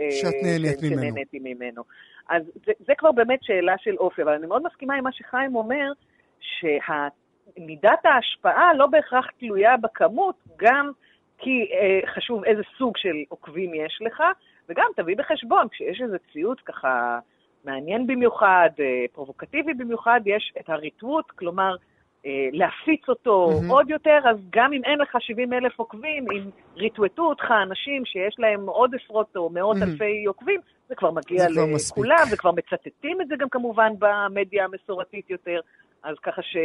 Speaker 1: אה, שאת נהנית ממנו.
Speaker 6: ממנו. אז זה, זה כבר באמת שאלה של אופי, אבל אני מאוד מסכימה עם מה שחיים אומר, שמידת ההשפעה לא בהכרח תלויה בכמות, גם כי אה, חשוב איזה סוג של עוקבים יש לך, וגם תביא בחשבון, כשיש איזה ציוץ ככה מעניין במיוחד, אה, פרובוקטיבי במיוחד, יש את הריטווט, כלומר, להפיץ אותו mm-hmm. עוד יותר, אז גם אם אין לך 70 אלף עוקבים, אם ריטווטו אותך אנשים שיש להם עוד עשרות או מאות mm-hmm. אלפי עוקבים, זה כבר מגיע זה לכולם, כבר וכבר מצטטים את זה גם כמובן במדיה המסורתית יותר, אז ככה ש...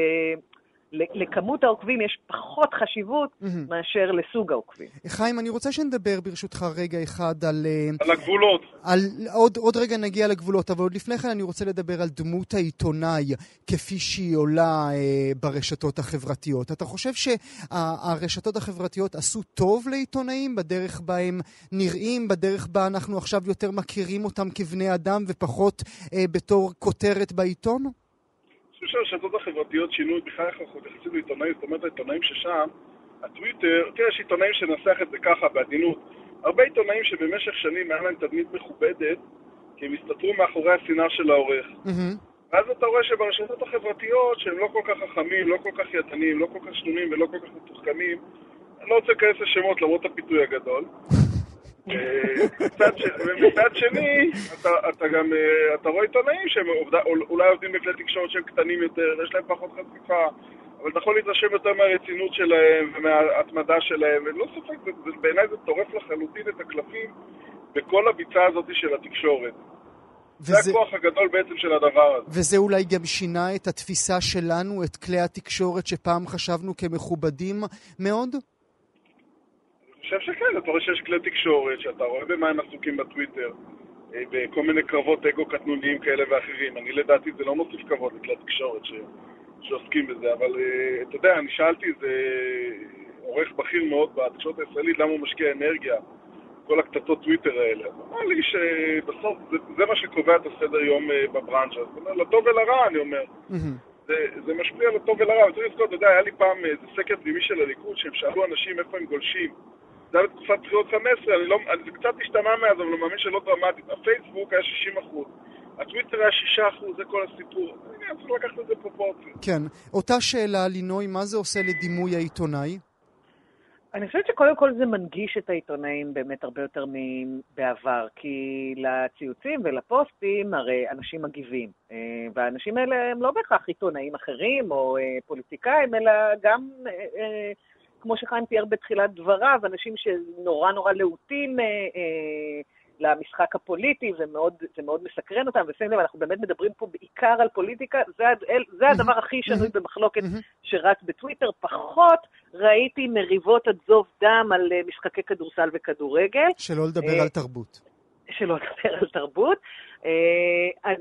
Speaker 6: לכמות העוקבים יש פחות חשיבות mm-hmm. מאשר לסוג העוקבים.
Speaker 1: חיים, אני רוצה שנדבר ברשותך רגע אחד על...
Speaker 7: אה, על הגבולות.
Speaker 1: על, עוד, עוד רגע נגיע לגבולות, אבל עוד לפני כן אני רוצה לדבר על דמות העיתונאי כפי שהיא עולה אה, ברשתות החברתיות. אתה חושב שהרשתות החברתיות עשו טוב לעיתונאים בדרך בה הם נראים, בדרך בה אנחנו עכשיו יותר מכירים אותם כבני אדם ופחות אה, בתור כותרת בעיתון?
Speaker 7: חושב שהרשתות החברתיות שינו בכלל איך אנחנו מתייחסים לעיתונאים, זאת אומרת העיתונאים ששם, הטוויטר, תראה, יש עיתונאים שננסח את זה ככה בעדינות. הרבה עיתונאים שבמשך שנים היה להם תדמית מכובדת, כי הם הסתתרו מאחורי השנאה של העורך. ואז אתה רואה שברשתות החברתיות, שהם לא כל כך חכמים, לא כל כך ידענים, לא כל כך שנונים ולא כל כך מתוחכמים, אני לא רוצה להיכנס לשמות למרות הפיתוי הגדול. ומצד שני, אתה, אתה גם, אה, אתה רואה עיתונאים שהם אולי עובדים בכלי תקשורת שהם קטנים יותר, ויש להם פחות חשיפה, אבל אתה יכול להתרשם יותר מהרצינות שלהם ומההתמדה שלהם, ולא ספק, בעיניי זה טורף לחלוטין את הקלפים בכל הביצה הזאת של התקשורת. וזה... זה הכוח הגדול בעצם של הדבר הזה.
Speaker 1: וזה אולי גם שינה את התפיסה שלנו, את כלי התקשורת שפעם חשבנו כמכובדים מאוד?
Speaker 7: חושב שכן, אתה רואה שיש כלי תקשורת, שאתה רואה במה הם עסוקים בטוויטר, אה, בכל מיני קרבות אגו קטנוניים כאלה ואחרים. אני לדעתי זה לא מוסיף כבוד לכלי התקשורת ש... שעוסקים בזה, אבל uh, אתה יודע, אני שאלתי איזה עורך בכיר מאוד בתקשורת הישראלית למה הוא משקיע אנרגיה, כל הקטטות טוויטר האלה. אז אמר לי שבסוף זה, זה מה שקובע את הסדר יום uh, בברנצ'ה. זאת אומרת, לטוב ולרע, אני אומר. זה, זה משפיע לטוב ולרע. וצריך לזכור, אתה יודע, היה לי פעם איזה סקר פנימי של הליכוד, שהם שאלו אנשים איפה הם גולשים. זה היה בתקופת בחירות 15, אני לא, זה קצת השתנה מאז, אבל אני מאמין שלא דרמטית. הפייסבוק היה 60 אחוז. הטוויטר היה 6 אחוז, זה כל הסיפור. אני צריך לקחת את זה פרופורציה.
Speaker 1: כן. אותה שאלה, לינוי, מה זה עושה לדימוי העיתונאי?
Speaker 6: אני חושבת שקודם כל זה מנגיש את העיתונאים באמת הרבה יותר מבעבר, כי לציוצים ולפוסטים הרי אנשים מגיבים, אה, והאנשים האלה הם לא בהכרח עיתונאים אחרים או אה, פוליטיקאים, אלא גם אה, כמו שחיים תיאר בתחילת דבריו, אנשים שנורא נורא להוטים אה, אה, למשחק הפוליטי, ומאוד, זה מאוד מסקרן אותם, ושים לב, אנחנו באמת מדברים פה בעיקר על פוליטיקה, זה, זה הדבר הכי שנוי במחלוקת שרץ בטוויטר. פחות ראיתי מריבות עד זוב דם על אה, משחקי כדורסל וכדורגל.
Speaker 1: שלא לדבר אה, על תרבות.
Speaker 6: שלא לדבר על תרבות. אז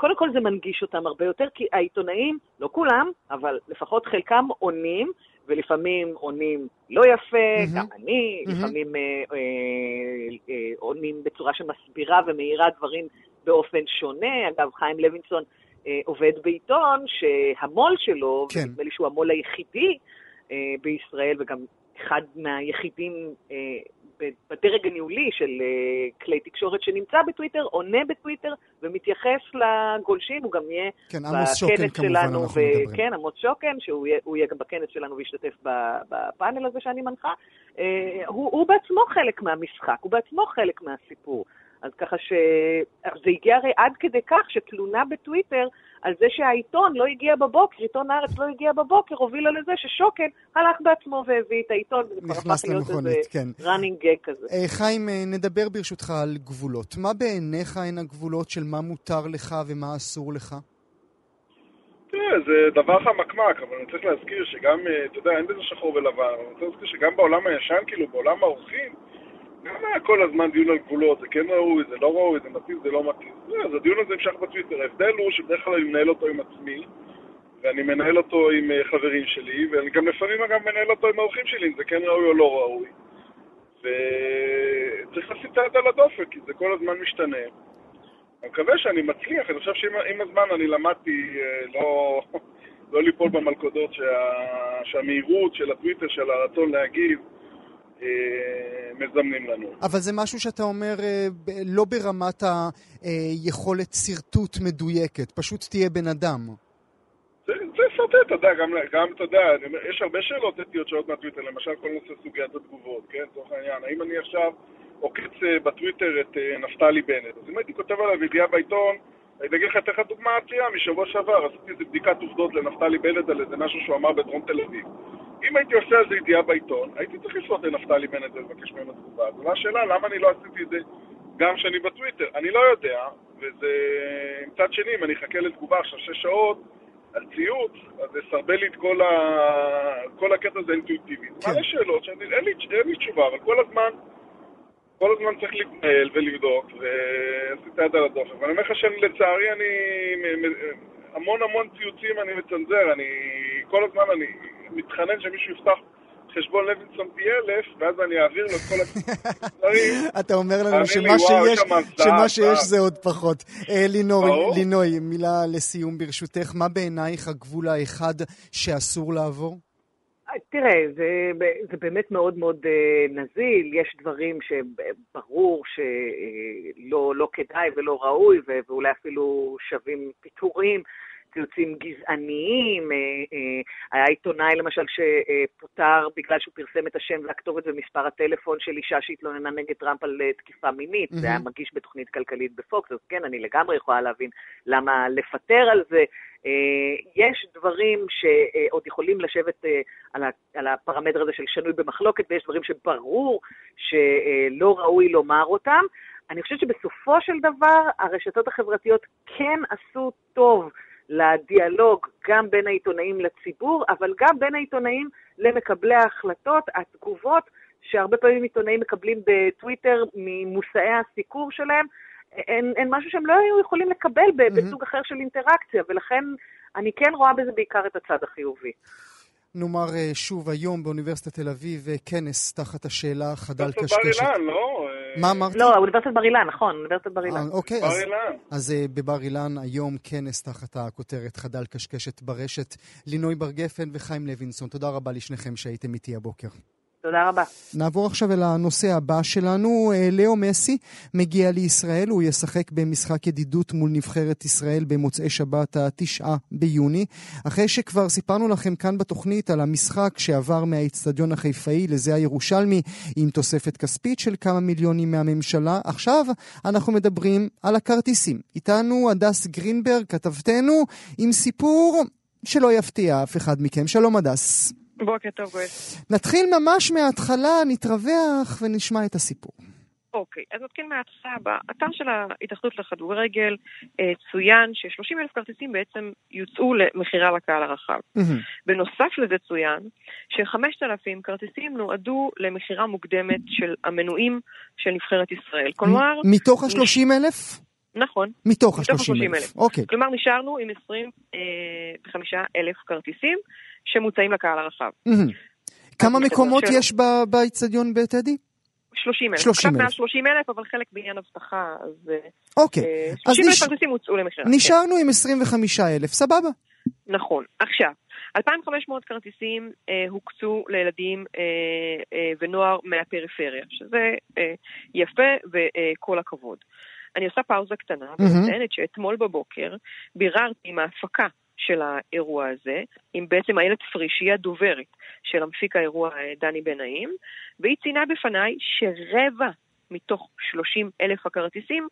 Speaker 6: קודם כל זה מנגיש אותם הרבה יותר, כי העיתונאים, לא כולם, אבל לפחות חלקם עונים, ולפעמים עונים לא יפה, mm-hmm. גם אני, mm-hmm. לפעמים אה, אה, אה, עונים בצורה שמסבירה ומאירה דברים באופן שונה. אגב, חיים לוינסון אה, עובד בעיתון שהמו"ל שלו, כן. נדמה לי שהוא המו"ל היחידי אה, בישראל, וגם אחד מהיחידים אה, בדרג הניהולי של uh, כלי תקשורת שנמצא בטוויטר, עונה בטוויטר ומתייחס לגולשים, הוא גם יהיה
Speaker 1: כן, בכנס שוקן, שלנו. ו-
Speaker 6: כן, עמוס שוקן, שהוא יהיה, יהיה גם בכנס שלנו וישתתף בפאנל הזה שאני מנחה. Uh, הוא, הוא בעצמו חלק מהמשחק, הוא בעצמו חלק מהסיפור. אז ככה שזה הגיע הרי עד כדי כך שתלונה בטוויטר על זה שהעיתון לא הגיע בבוקר, עיתון הארץ לא הגיע בבוקר, הובילה לזה ששוקן הלך בעצמו והביא את העיתון, וזה כבר הפך להיות איזה כן. running gag כזה.
Speaker 1: אה, חיים, אה, נדבר ברשותך על גבולות. מה בעיניך הן הגבולות של מה מותר לך ומה אסור לך?
Speaker 7: תראה, זה דבר חמקמק, אבל אני צריך להזכיר שגם, אה, אתה יודע, אין בזה שחור ולבן, אבל אני רוצה להזכיר שגם בעולם הישן, כאילו, בעולם האורחים, היה כל הזמן דיון על גבולות, זה כן ראוי, זה לא ראוי, זה מתאים, זה לא מתאים. אז הדיון הזה נמשך בטוויטר. ההבדל הוא שבדרך כלל אני מנהל אותו עם עצמי, ואני מנהל אותו עם אה, חברים שלי, ואני גם לפעמים אגב מנהל אותו עם האורחים שלי, אם זה כן ראוי או לא ראוי. וצריך לשים את היד על הדופק, כי זה כל הזמן משתנה. אני מקווה שאני מצליח, אני חושב שעם הזמן אני למדתי אה, לא, לא ליפול במלכודות שה, שהמהירות של הטוויטר, של הרצון להגיב, מזמנים לנו.
Speaker 1: אבל זה משהו שאתה אומר אה, לא ברמת היכולת שרטוט מדויקת, פשוט תהיה בן אדם.
Speaker 7: זה, סרטט, אתה יודע, גם, גם, אתה יודע, יש הרבה שאלות אתיות שעוד מהטוויטר, למשל כל נושא סוגיית התגובות, כן, לצורך העניין, האם אני עכשיו עוקץ אה, בטוויטר את נפתלי בנט, אז אם הייתי כותב עליו ידיעה בעיתון, אני אגיד לך, אתן לך דוגמה עצירה משבוע שעבר, עשיתי איזה בדיקת עובדות לנפתלי בנט על איזה משהו שהוא אמר בדרום תל אביב. אם הייתי עושה על זה ידיעה בעיתון, הייתי צריך לפנות לנפתלי בנט ולבקש ממנו תגובה. אז זו השאלה, למה אני לא עשיתי את זה גם כשאני בטוויטר? אני לא יודע, וזה... מצד שני, אם אני אחכה לתגובה עכשיו שש שעות על ציוץ, אז זה סרבל לי את כל, ה... כל הקטע הזה אינטואיטיבית. כן. מלא שאלות שאין לי, אין לי תשובה, אבל כל הזמן... כל הזמן צריך להתנהל ולבדוק, ועשיתי את היד על הדופן. ואני אומר לך שלצערי אני... המון המון ציוצים אני מצנזר, אני... כל הזמן אני מתחנן שמישהו יפתח חשבון לוינסון פי אלף, ואז אני אעביר לו את כל הדברים.
Speaker 1: אתה אומר לנו שמה שיש זה עוד פחות. אה, לינוי, מילה לסיום ברשותך. מה בעינייך הגבול האחד שאסור לעבור?
Speaker 6: אה, תראה, זה, זה באמת מאוד מאוד uh, נזיל, יש דברים שברור שלא לא כדאי ולא ראוי, ואולי אפילו שווים פיטורים. ציוצים גזעניים, אה, אה, היה עיתונאי למשל שפוטר בגלל שהוא פרסם את השם והכתובת ומספר הטלפון של אישה שהתלוננה נגד טראמפ על אה, תקיפה מינית, זה היה מגיש בתוכנית כלכלית בפוקס, אז כן, אני לגמרי יכולה להבין למה לפטר על זה. יש דברים שעוד יכולים לשבת על הפרמטר הזה של שנוי במחלוקת, ויש דברים שברור שלא ראוי לומר אותם. אני חושבת שבסופו של דבר הרשתות החברתיות כן עשו טוב לדיאלוג גם בין העיתונאים לציבור, אבל גם בין העיתונאים למקבלי ההחלטות, התגובות שהרבה פעמים עיתונאים מקבלים בטוויטר ממושאי הסיקור שלהם, הן, הן משהו שהם לא היו יכולים לקבל. בסוג אחר של אינטראקציה, ולכן אני כן רואה בזה בעיקר את הצד החיובי.
Speaker 1: נאמר אה, שוב היום באוניברסיטת תל אביב אה, כנס תחת השאלה חדל
Speaker 7: קשקשת. בר אילן, לא?
Speaker 1: מה אמרת?
Speaker 6: לא, אוניברסיטת בר אילן, נכון, אוניברסיטת בר אילן. אה,
Speaker 1: אוקיי, אז, אז בבר אילן היום כנס תחת הכותרת חדל קשקשת ברשת. לינוי בר גפן וחיים לוינסון, תודה רבה לשניכם שהייתם איתי הבוקר.
Speaker 6: תודה רבה.
Speaker 1: נעבור עכשיו אל הנושא הבא שלנו. אה, לאו מסי מגיע לישראל, הוא ישחק במשחק ידידות מול נבחרת ישראל במוצאי שבת התשעה ביוני. אחרי שכבר סיפרנו לכם כאן בתוכנית על המשחק שעבר מהאיצטדיון החיפאי לזה הירושלמי עם תוספת כספית של כמה מיליונים מהממשלה, עכשיו אנחנו מדברים על הכרטיסים. איתנו הדס גרינברג, כתבתנו, עם סיפור שלא יפתיע אף אחד מכם. שלום הדס.
Speaker 8: בוקר טוב, גואל.
Speaker 1: נתחיל ממש מההתחלה, נתרווח ונשמע את הסיפור.
Speaker 8: אוקיי, אז נתחיל מההתחלה. באתר של ההתאחדות לכדורגל אה, צוין ש-30 אלף כרטיסים בעצם יוצאו למכירה לקהל הרחב. בנוסף לזה צוין ש-5,000 כרטיסים נועדו למכירה מוקדמת של המנויים של נבחרת ישראל. כלומר...
Speaker 1: מתוך ה-30 אלף?
Speaker 8: נכון.
Speaker 1: מתוך ה-30 אלף. אוקיי.
Speaker 8: כלומר, נשארנו עם 25 אלף כרטיסים שמוצאים לקהל הרחב.
Speaker 1: כמה מקומות יש באיצטדיון בטדי?
Speaker 8: 30 אלף.
Speaker 1: 30
Speaker 8: אלף. קצת מעל 30 אלף, אבל חלק בעניין אבטחה, אז...
Speaker 1: אוקיי.
Speaker 8: 30 אלף כרטיסים הוצאו למכירה.
Speaker 1: נשארנו עם 25 אלף, סבבה.
Speaker 8: נכון. עכשיו, 2,500 כרטיסים אה, הוקצו לילדים אה, אה, ונוער מהפריפריה, שזה אה, יפה וכל אה, הכבוד. אני עושה פאוזה קטנה, mm-hmm. ומציינת שאתמול בבוקר ביררתי עם ההפקה של האירוע הזה, עם בעצם איילת פריש, שהיא הדוברת של המפיק האירוע אה, דני בן נעים, והיא ציינה בפניי שרבע מתוך 30 אלף הכרטיסים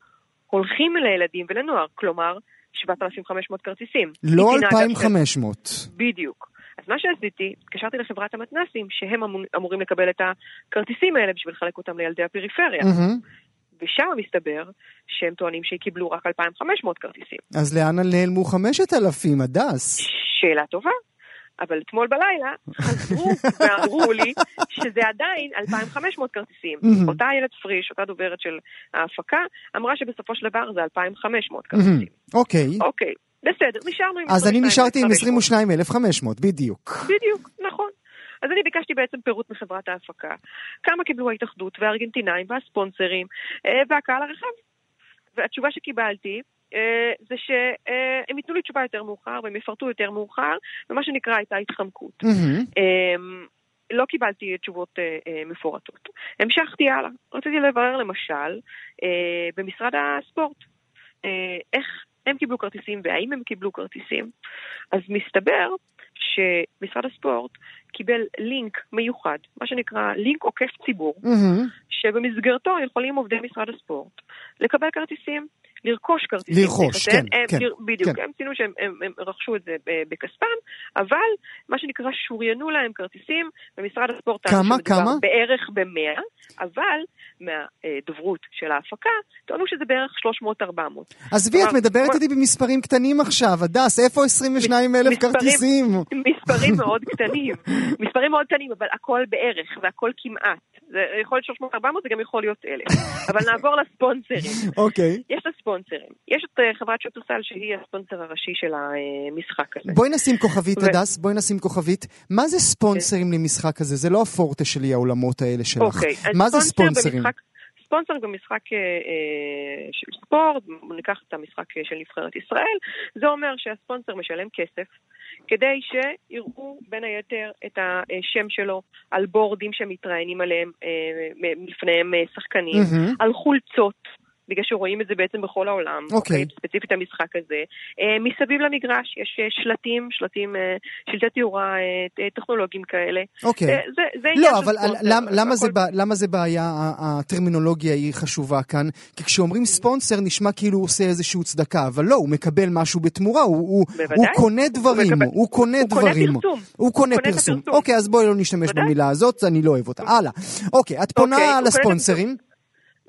Speaker 8: הולכים לילדים ולנוער, כלומר 7,500 כרטיסים.
Speaker 1: לא 2,500.
Speaker 8: בדיוק. אז מה שעשיתי, התקשרתי לחברת המתנסים, שהם אמורים לקבל את הכרטיסים האלה בשביל לחלק אותם לילדי הפריפריה. Mm-hmm. ושם מסתבר שהם טוענים שקיבלו רק 2,500 כרטיסים.
Speaker 1: אז לאן נעלמו 5,000, הדס?
Speaker 8: שאלה טובה. אבל אתמול בלילה חזרו ואמרו לי שזה עדיין 2,500 כרטיסים. אותה איילת פריש, אותה דוברת של ההפקה, אמרה שבסופו של דבר זה 2,500 כרטיסים.
Speaker 1: אוקיי.
Speaker 8: אוקיי, בסדר, נשארנו עם 22,500.
Speaker 1: אז אני נשארתי עם 22,500, בדיוק.
Speaker 8: בדיוק, נכון. אז אני ביקשתי בעצם פירוט מחברת ההפקה. כמה קיבלו ההתאחדות והארגנטינאים והספונסרים אה, והקהל הרחב. והתשובה שקיבלתי אה, זה שהם ייתנו לי תשובה יותר מאוחר והם יפרטו יותר מאוחר, ומה שנקרא הייתה התחמקות. לא קיבלתי תשובות מפורטות. המשכתי הלאה. רציתי לברר למשל במשרד הספורט. איך הם קיבלו כרטיסים והאם הם קיבלו כרטיסים. אז מסתבר שמשרד הספורט קיבל לינק מיוחד, מה שנקרא לינק עוקף ציבור, mm-hmm. שבמסגרתו יכולים עובדי משרד הספורט לקבל כרטיסים לרכוש כרטיסים.
Speaker 1: לרכוש, כן,
Speaker 8: הם,
Speaker 1: כן.
Speaker 8: בדיוק,
Speaker 1: כן.
Speaker 8: הם ציינו שהם הם, הם רכשו את זה בכספם, אבל מה שנקרא שוריינו להם כרטיסים, במשרד הספורט
Speaker 1: כמה, כמה?
Speaker 8: בערך במאה, אבל מהדוברות של ההפקה, טוענו שזה בערך 300-400.
Speaker 1: עזבי, את מדברת איתי במספרים קטנים עכשיו, הדס, איפה 22 אלף כרטיסים?
Speaker 8: מספרים מאוד קטנים, מספרים מאוד קטנים, אבל הכל בערך, והכל כמעט. זה יכול להיות 300-400, זה גם יכול להיות 1,000. אבל נעבור לספונסרים.
Speaker 1: אוקיי.
Speaker 8: יש את הספונסרים. יש את uh, חברת שופרסל שהיא הספונסר הראשי של המשחק הזה.
Speaker 1: בואי נשים כוכבית, הדס, ו... בואי נשים כוכבית. מה זה ספונסרים okay. למשחק הזה? זה לא הפורטה שלי, האולמות האלה שלך.
Speaker 8: אוקיי.
Speaker 1: מה זה ספונסרים?
Speaker 8: במשחק... ספונסר במשחק אה, אה, של ספורט, ניקח את המשחק של נבחרת ישראל, זה אומר שהספונסר משלם כסף כדי שיראו בין היתר את השם שלו על בורדים שמתראיינים עליהם, אה, לפניהם אה, שחקנים, mm-hmm. על חולצות. בגלל שרואים את זה בעצם בכל העולם,
Speaker 1: אוקיי. Okay.
Speaker 8: אוקיי, ספציפית המשחק הזה. Uh, מסביב למגרש יש uh, שלטים, שלטים, uh, שלטי תאורה טכנולוגיים כאלה.
Speaker 1: אוקיי. Okay.
Speaker 8: זה, זה
Speaker 1: לא, אבל על, למה, למה, זה, למה זה בעיה, הטרמינולוגיה היא חשובה כאן? כי כשאומרים ספונסר נשמע כאילו הוא עושה איזושהי צדקה, אבל לא, הוא מקבל משהו בתמורה, הוא, הוא, הוא קונה דברים, הוא, מקבל, הוא קונה
Speaker 8: הוא
Speaker 1: דברים.
Speaker 8: קונה פרסום.
Speaker 1: הוא קונה פרסום. אוקיי, אז בואי לא נשתמש? במילה הזאת, אני לא אוהב אותה. הלאה. אוקיי, את פונה
Speaker 8: אוקיי,
Speaker 1: לספונסרים.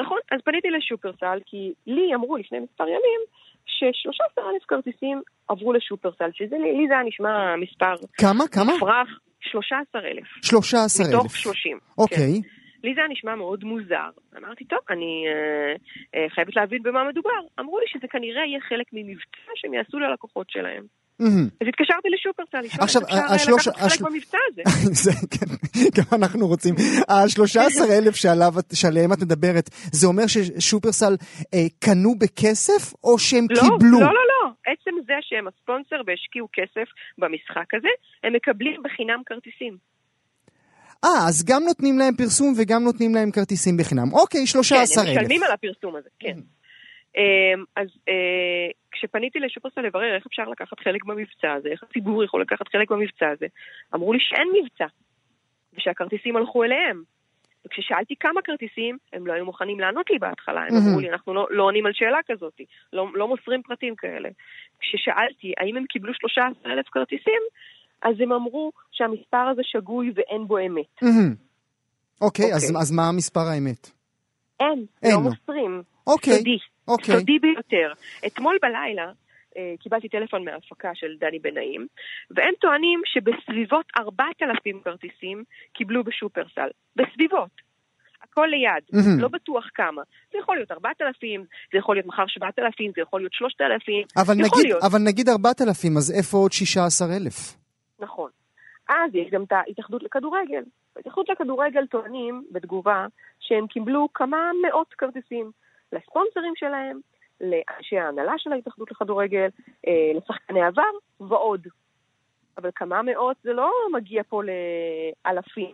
Speaker 8: נכון, אז פניתי לשופרסל, כי לי אמרו לפני מספר ימים ש-13 אלף כרטיסים עברו לשופרסל, שזה לי, לי זה היה נשמע מספר...
Speaker 1: כמה? כמה?
Speaker 8: מופרך, 13 אלף.
Speaker 1: 13 אלף.
Speaker 8: מתוך 30.
Speaker 1: אוקיי.
Speaker 8: כן. לי זה היה נשמע מאוד מוזר. אמרתי, טוב, אני אה, אה, חייבת להבין במה מדובר. אמרו לי שזה כנראה יהיה חלק ממבצע שהם יעשו ללקוחות שלהם. אז התקשרתי לשופרסל, לשאול
Speaker 1: עכשיו,
Speaker 8: אפשר
Speaker 1: השלוש-
Speaker 8: לקחת חלק במבצע הזה.
Speaker 1: זה, כן, גם אנחנו רוצים. ה-13 אלף שעליו- שעליהם את מדברת, זה אומר ששופרסל אה, קנו בכסף, או שהם
Speaker 8: לא,
Speaker 1: קיבלו?
Speaker 8: לא, לא, לא. עצם זה שהם הספונסר והשקיעו כסף במשחק הזה, הם מקבלים בחינם כרטיסים.
Speaker 1: אה, אז גם נותנים להם פרסום וגם נותנים להם כרטיסים בחינם. אוקיי, 13
Speaker 8: כן. הם משלמים על הפרסום הזה, כן. אמ, אז אה, כשפניתי לשופרסל לברר איך אפשר לקחת חלק במבצע הזה, איך הציבור יכול לקחת חלק במבצע הזה, אמרו לי שאין מבצע, ושהכרטיסים הלכו אליהם. וכששאלתי כמה כרטיסים, הם לא היו מוכנים לענות לי בהתחלה, הם אמרו לי, אנחנו לא, לא עונים על שאלה כזאת, לא, לא מוסרים פרטים כאלה. כששאלתי האם הם קיבלו 13 אלף כרטיסים, אז הם אמרו שהמספר הזה שגוי ואין בו אמת.
Speaker 1: אוקיי, אז
Speaker 8: אוקיי.
Speaker 1: אז מה המספר האמת?
Speaker 8: אין,
Speaker 1: אין
Speaker 8: לא
Speaker 1: לו.
Speaker 8: מוסרים.
Speaker 1: אוקיי,
Speaker 8: סודי,
Speaker 1: אוקיי.
Speaker 8: סודי ביותר. אתמול בלילה אה, קיבלתי טלפון מההפקה של דני בנאים, והם טוענים שבסביבות 4,000 כרטיסים קיבלו בשופרסל. בסביבות. הכל ליד,
Speaker 1: מהמם.
Speaker 8: לא בטוח כמה. זה יכול להיות 4,000, זה יכול להיות מחר 7,000, זה יכול להיות 3,000,
Speaker 1: אבל
Speaker 8: יכול
Speaker 1: נגיד,
Speaker 8: להיות.
Speaker 1: אבל נגיד 4,000, אז איפה עוד 16,000?
Speaker 8: נכון. אז יש גם את ההתאחדות לכדורגל. בהתאחדות לכדורגל טוענים בתגובה שהם קיבלו כמה מאות כרטיסים לספונסרים שלהם, לאנשי ההנהלה של ההתאחדות לכדורגל, אה, לשחקני עבר ועוד. אבל כמה מאות זה לא מגיע פה לאלפים.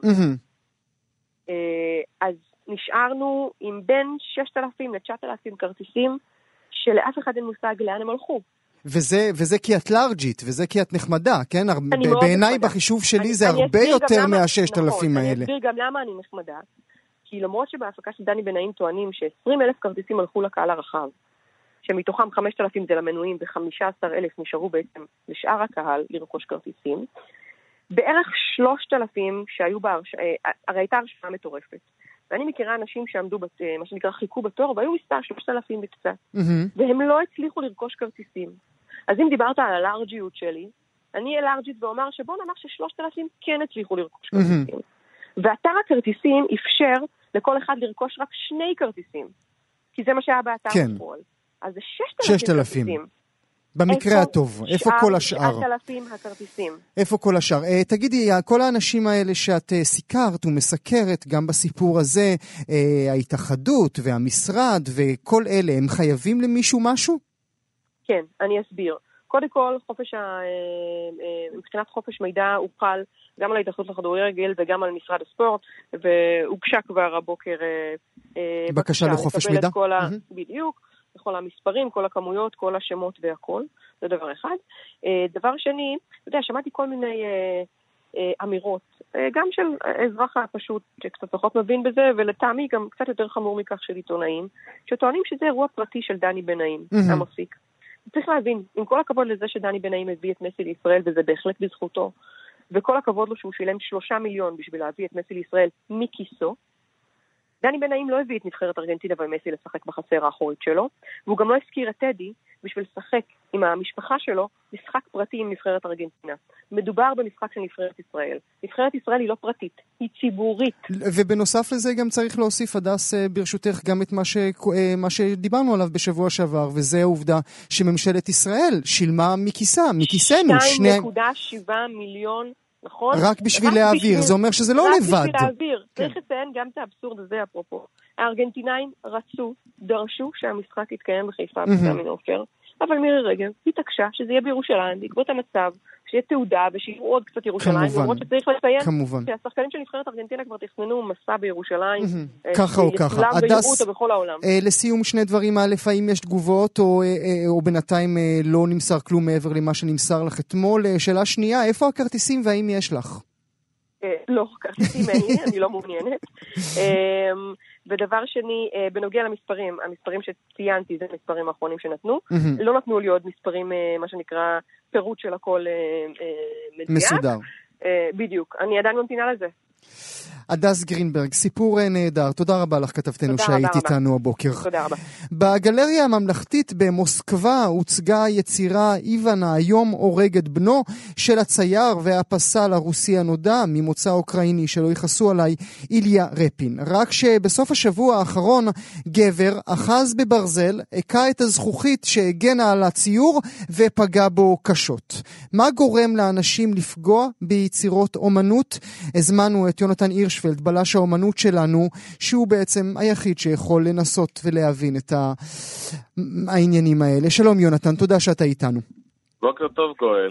Speaker 8: אה, אז נשארנו עם בין 6,000 ל-9,000 כרטיסים שלאף אחד אין מושג לאן הם הלכו.
Speaker 1: וזה, וזה כי את לארג'ית, וזה כי את נחמדה, כן?
Speaker 8: אני
Speaker 1: בעיניי. בחישוב שלי
Speaker 8: אני-
Speaker 1: זה
Speaker 8: אני
Speaker 1: הרבה יותר
Speaker 8: למה-
Speaker 1: מה-6,000
Speaker 8: נכון, אני
Speaker 1: האלה.
Speaker 8: אסביר גם למה אני נחמדה. כי למרות שבהפקה של דני בנאים טוענים ש-20 אלף כרטיסים הלכו לקהל הרחב, שמתוכם 5,000 זה למנויים ו-15 אלף נשארו בעצם לשאר הקהל לרכוש כרטיסים, בערך 3,000 שהיו בהרשאה, הרי הייתה הרשאה מטורפת. ואני מכירה אנשים שעמדו, בת- אה, מה שנקרא, חיכו בתור, והיו מספר 3,000 וקצת.
Speaker 1: מהמם.
Speaker 8: והם לא הצליחו לרכוש כרטיסים. אז אם דיברת על הלארג'יות שלי, אני אהיה לארג'ית ואומר שבוא נאמר ששלושת אלפים כן הצליחו לרכוש. כרטיסים. ואתר הכרטיסים אפשר לכל אחד לרכוש רק שני כרטיסים, כי זה מה שהיה באתר
Speaker 1: כן.
Speaker 8: בפועל. אז זה ששת אלפים
Speaker 1: 6,000.
Speaker 8: כרטיסים.
Speaker 1: במקרה הטוב, איפה כל השאר?
Speaker 8: שאר 9,000 הכרטיסים.
Speaker 1: איפה כל השאר? אה, תגידי, כל האנשים האלה שאת אה, סיקרת ומסקרת, גם בסיפור הזה, אה, ההתאחדות והמשרד וכל אלה, הם חייבים למישהו משהו?
Speaker 8: כן, אני אסביר. קודם כל, חופש ה... אה, אה, מבחינת חופש מידע הוא חל גם על ההתאחדות לכדורגל וגם על משרד הספורט, והוגשה כבר הבוקר אה,
Speaker 1: בקשה לחופש מידע?
Speaker 8: ה...
Speaker 1: מהמם.
Speaker 8: בדיוק, כל המספרים, כל הכמויות, כל השמות והכל, זה דבר אחד. דבר שני, אתה יודע, שמעתי כל מיני אמירות, גם של האזרח הפשוט שקצת פחות מבין בזה, ולטעמי גם קצת יותר חמור מכך של עיתונאים, שטוענים שזה אירוע פרטי של דני בנאים,
Speaker 1: מהמם.
Speaker 8: המפיק. צריך להבין, עם כל הכבוד לזה שדני בנאים הביא את מסי לישראל, וזה בהחלט בזכותו, וכל הכבוד לו שהוא שילם שלושה מיליון בשביל להביא את מסי לישראל מכיסו, דני בנאים לא הביא את נבחרת ארגנטינה ומסי לשחק בחצר האחורית שלו, והוא גם לא הזכיר את טדי בשביל לשחק עם המשפחה שלו משחק פרטי עם נבחרת ארגנטינה. מדובר במשחק של נבחרת ישראל. נבחרת ישראל היא לא פרטית, היא ציבורית.
Speaker 1: ובנוסף לזה גם צריך להוסיף, הדס, אה, ברשותך, גם את מה, ש... אה, מה שדיברנו עליו בשבוע שעבר, וזה העובדה שממשלת ישראל שילמה מכיסה, מכיסנו, שני...
Speaker 8: 2.7 מיליון, נכון?
Speaker 1: רק בשביל
Speaker 8: רק
Speaker 1: להעביר,
Speaker 8: בשביל-
Speaker 1: זה אומר שזה לא
Speaker 8: רק
Speaker 1: לבד.
Speaker 8: בשביל להעביר.
Speaker 1: כן.
Speaker 8: צריך לציין גם את האבסורד הזה, אפרופו. הארגנטינאים רצו, דרשו שהמשחק יתקיים בחיפה
Speaker 1: מהמם.
Speaker 8: בסמי עופר, אבל מירי רגב התעקשה שזה יהיה בירושלים, בעקבות המצב, שיהיה תעודה ושיראו עוד קצת ירושלים. למרות שצריך לציין
Speaker 1: כמובן.
Speaker 8: שהשחקנים של נבחרת ארגנטינה כבר תכננו מסע בירושלים. אה,
Speaker 1: ככה או ככה.
Speaker 8: שיצולם ויראו
Speaker 1: הדס. אה, לסיום שני דברים, א', האם יש תגובות או, אה, אה, או בינתיים אה, לא נמסר כלום מעבר למה שנמסר לך אתמול? אה, שאלה שנייה, איפה הכרטיסים והאם יש לך?
Speaker 8: אה, לא, כרטיסים אין לי, אני לא מעוניינת. ודבר שני, אה, בנוגע למספרים, המספרים שציינתי זה המספרים האחרונים שנתנו.
Speaker 1: מהמם.
Speaker 8: לא נתנו לי עוד מספרים, אה, מה שנקרא, פירוט של הכל אה, מדויק.
Speaker 1: מסודר.
Speaker 8: בדיוק. אני עדיין ממתינה לזה.
Speaker 1: הדס גרינברג, סיפור אה, נהדר. תודה רבה לך, כתבתנו, שהיית
Speaker 8: רבה.
Speaker 1: איתנו הבוקר.
Speaker 8: תודה רבה.
Speaker 1: בגלריה הממלכתית במוסקבה הוצגה יצירה איוון האיום הורג את בנו של הצייר והפסל הרוסי הנודע ממוצא אוקראיני שלא יכעסו עליי, איליה רפין. רק שבסוף השבוע האחרון גבר אחז בברזל, הכה את הזכוכית שהגנה על הציור ופגע בו קשות. מה גורם לאנשים לפגוע ביצירות אומנות? הזמנו את יונתן הירשפלד, בלש האומנות שלנו, שהוא בעצם היחיד שיכול לנסות ולהבין את ה... העניינים האלה. שלום יונתן, תודה שאתה איתנו.
Speaker 9: בוקר טוב גואל.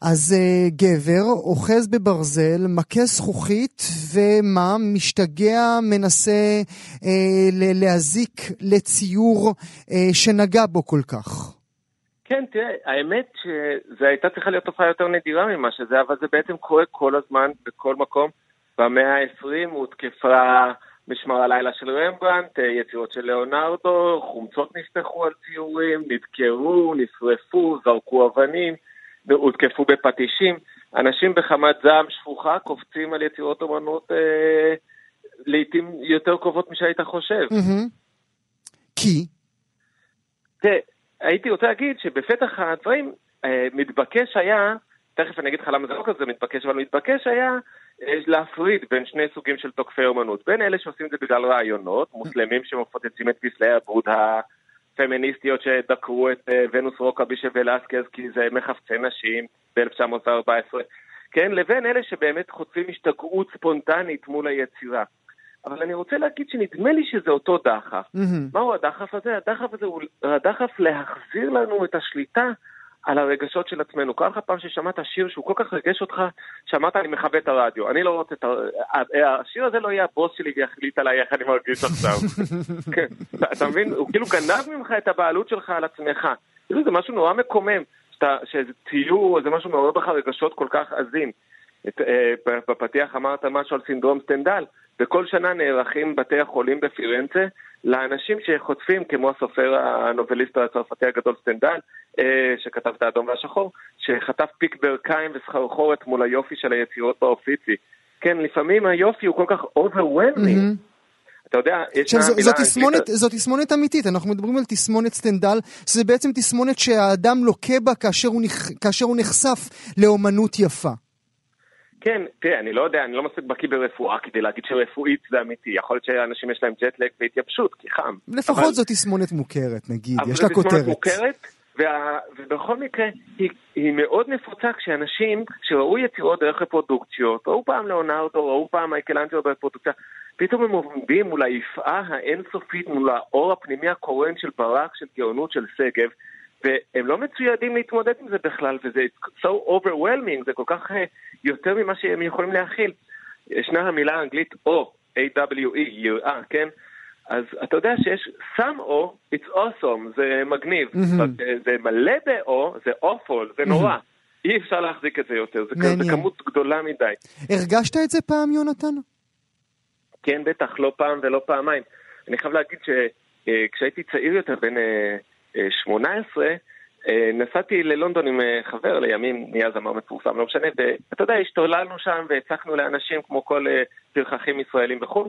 Speaker 1: אז uh, גבר אוחז בברזל, מכה זכוכית, ומה? משתגע, מנסה uh, ל- להזיק לציור uh, שנגע בו כל כך.
Speaker 9: כן, תראה, האמת שזו הייתה צריכה להיות תופעה יותר נדירה ממה שזה, אבל זה בעצם קורה כל הזמן, בכל מקום. במאה ה-20 הותקפה משמר הלילה של רמברנט, יצירות של ליאונרדו, חומצות נפתחו על ציורים, נדקרו, נשרפו, זרקו אבנים, הותקפו בפטישים. אנשים בחמת זעם שפוכה קופצים על יצירות אומנות אה, לעיתים יותר קרובות משהיית חושב.
Speaker 1: כי?
Speaker 9: תראה, הייתי רוצה להגיד שבפתח הדברים אה, מתבקש היה, תכף אני אגיד לך למה זה לא כזה מתבקש, אבל מתבקש היה אה, להפריד בין שני סוגים של תוקפי אומנות. בין אלה שעושים את זה בגלל רעיונות, מוסלמים שמפוצצים את פסלי הבוד הפמיניסטיות שדקרו את אה, ונוס רוקה בישב ולסקז כי זה מחפצי נשים ב-1914, כן? לבין אלה שבאמת חוטפים השתגעות ספונטנית מול היצירה. אבל אני רוצה להגיד שנדמה לי שזה אותו דחף. Mm-hmm. מהו הדחף הזה? הדחף הזה הוא הדחף להחזיר לנו את השליטה על הרגשות של עצמנו. קרה לך פעם ששמעת שיר שהוא כל כך ריגש אותך, שאמרת אני מכבה את הרדיו. אני לא רוצה את ה... השיר הזה לא יהיה הבוס שלי ויחליט עליי איך אני מרגיש עכשיו. כן, אתה מבין? הוא כאילו גנב ממך את הבעלות שלך על עצמך. כאילו זה משהו נורא מקומם, שזה ציור, זה משהו מעורר בך רגשות כל כך עזים. אה, בפתיח אמרת משהו על סינדרום סטנדאל. וכל שנה נערכים בתי החולים בפירנצה לאנשים שחוטפים, כמו הסופר הנובליסט הצרפתי הגדול סטנדאל, אה, שכתב את האדום והשחור, שחטף פיק ברכיים וסחרחורת מול היופי של היצירות באופיצי. כן, לפעמים היופי הוא כל כך overwhelming. Mm-hmm. אתה יודע, יש
Speaker 1: עכשיו, זו, תסמונת, זו תסמונת אמיתית, אנחנו מדברים על תסמונת סטנדאל, שזה בעצם תסמונת שהאדם לוקה בה כאשר הוא, נכ... כאשר הוא נחשף לאומנות יפה.
Speaker 9: כן, תראה, אני לא יודע, אני לא מספיק בקיא ברפואה כדי להגיד שרפואית זה אמיתי. יכול להיות שאנשים יש להם ג'ט לג והתייבשות, כי חם.
Speaker 1: לפחות אבל... זו תסמונת מוכרת, נגיד, יש לה כותרת. אבל זו תסמונת
Speaker 9: מוכרת, וה... ובכל מקרה, היא, היא מאוד נפוצה כשאנשים, כשראו יצירות דרך רפרודוקציות, ראו פעם לאונרדו, ראו פעם מייקלנג'ו ברפרודוקציה, פתאום הם עומדים מול היפעה האינסופית, מול האור הפנימי הקורן של ברק, של גאונות, של שגב, והם לא מצוידים להתמודד עם זה בכלל, וזה so overwhelming, זה כל כך uh, יותר ממה שהם יכולים להכיל. ישנה המילה האנגלית O, A-W-E, יראה, כן? אז אתה יודע שיש some O, it's awesome, זה מגניב. Mm-hmm. זה מלא ב-O, זה awful, זה נורא. Mm-hmm. אי אפשר להחזיק את זה יותר, זה, זה כמות גדולה מדי.
Speaker 1: הרגשת את זה פעם, יונתן?
Speaker 9: כן, בטח, לא פעם ולא פעמיים. אני חייב להגיד שכשהייתי אה, צעיר יותר, בין 18, אה, נסעתי ללונדון עם אה, חבר לימים, נהיה זמר מפורסם, לא משנה, ואתה יודע, השתוללנו שם והצקנו לאנשים כמו כל אה, פרחחים ישראלים בחו"ל,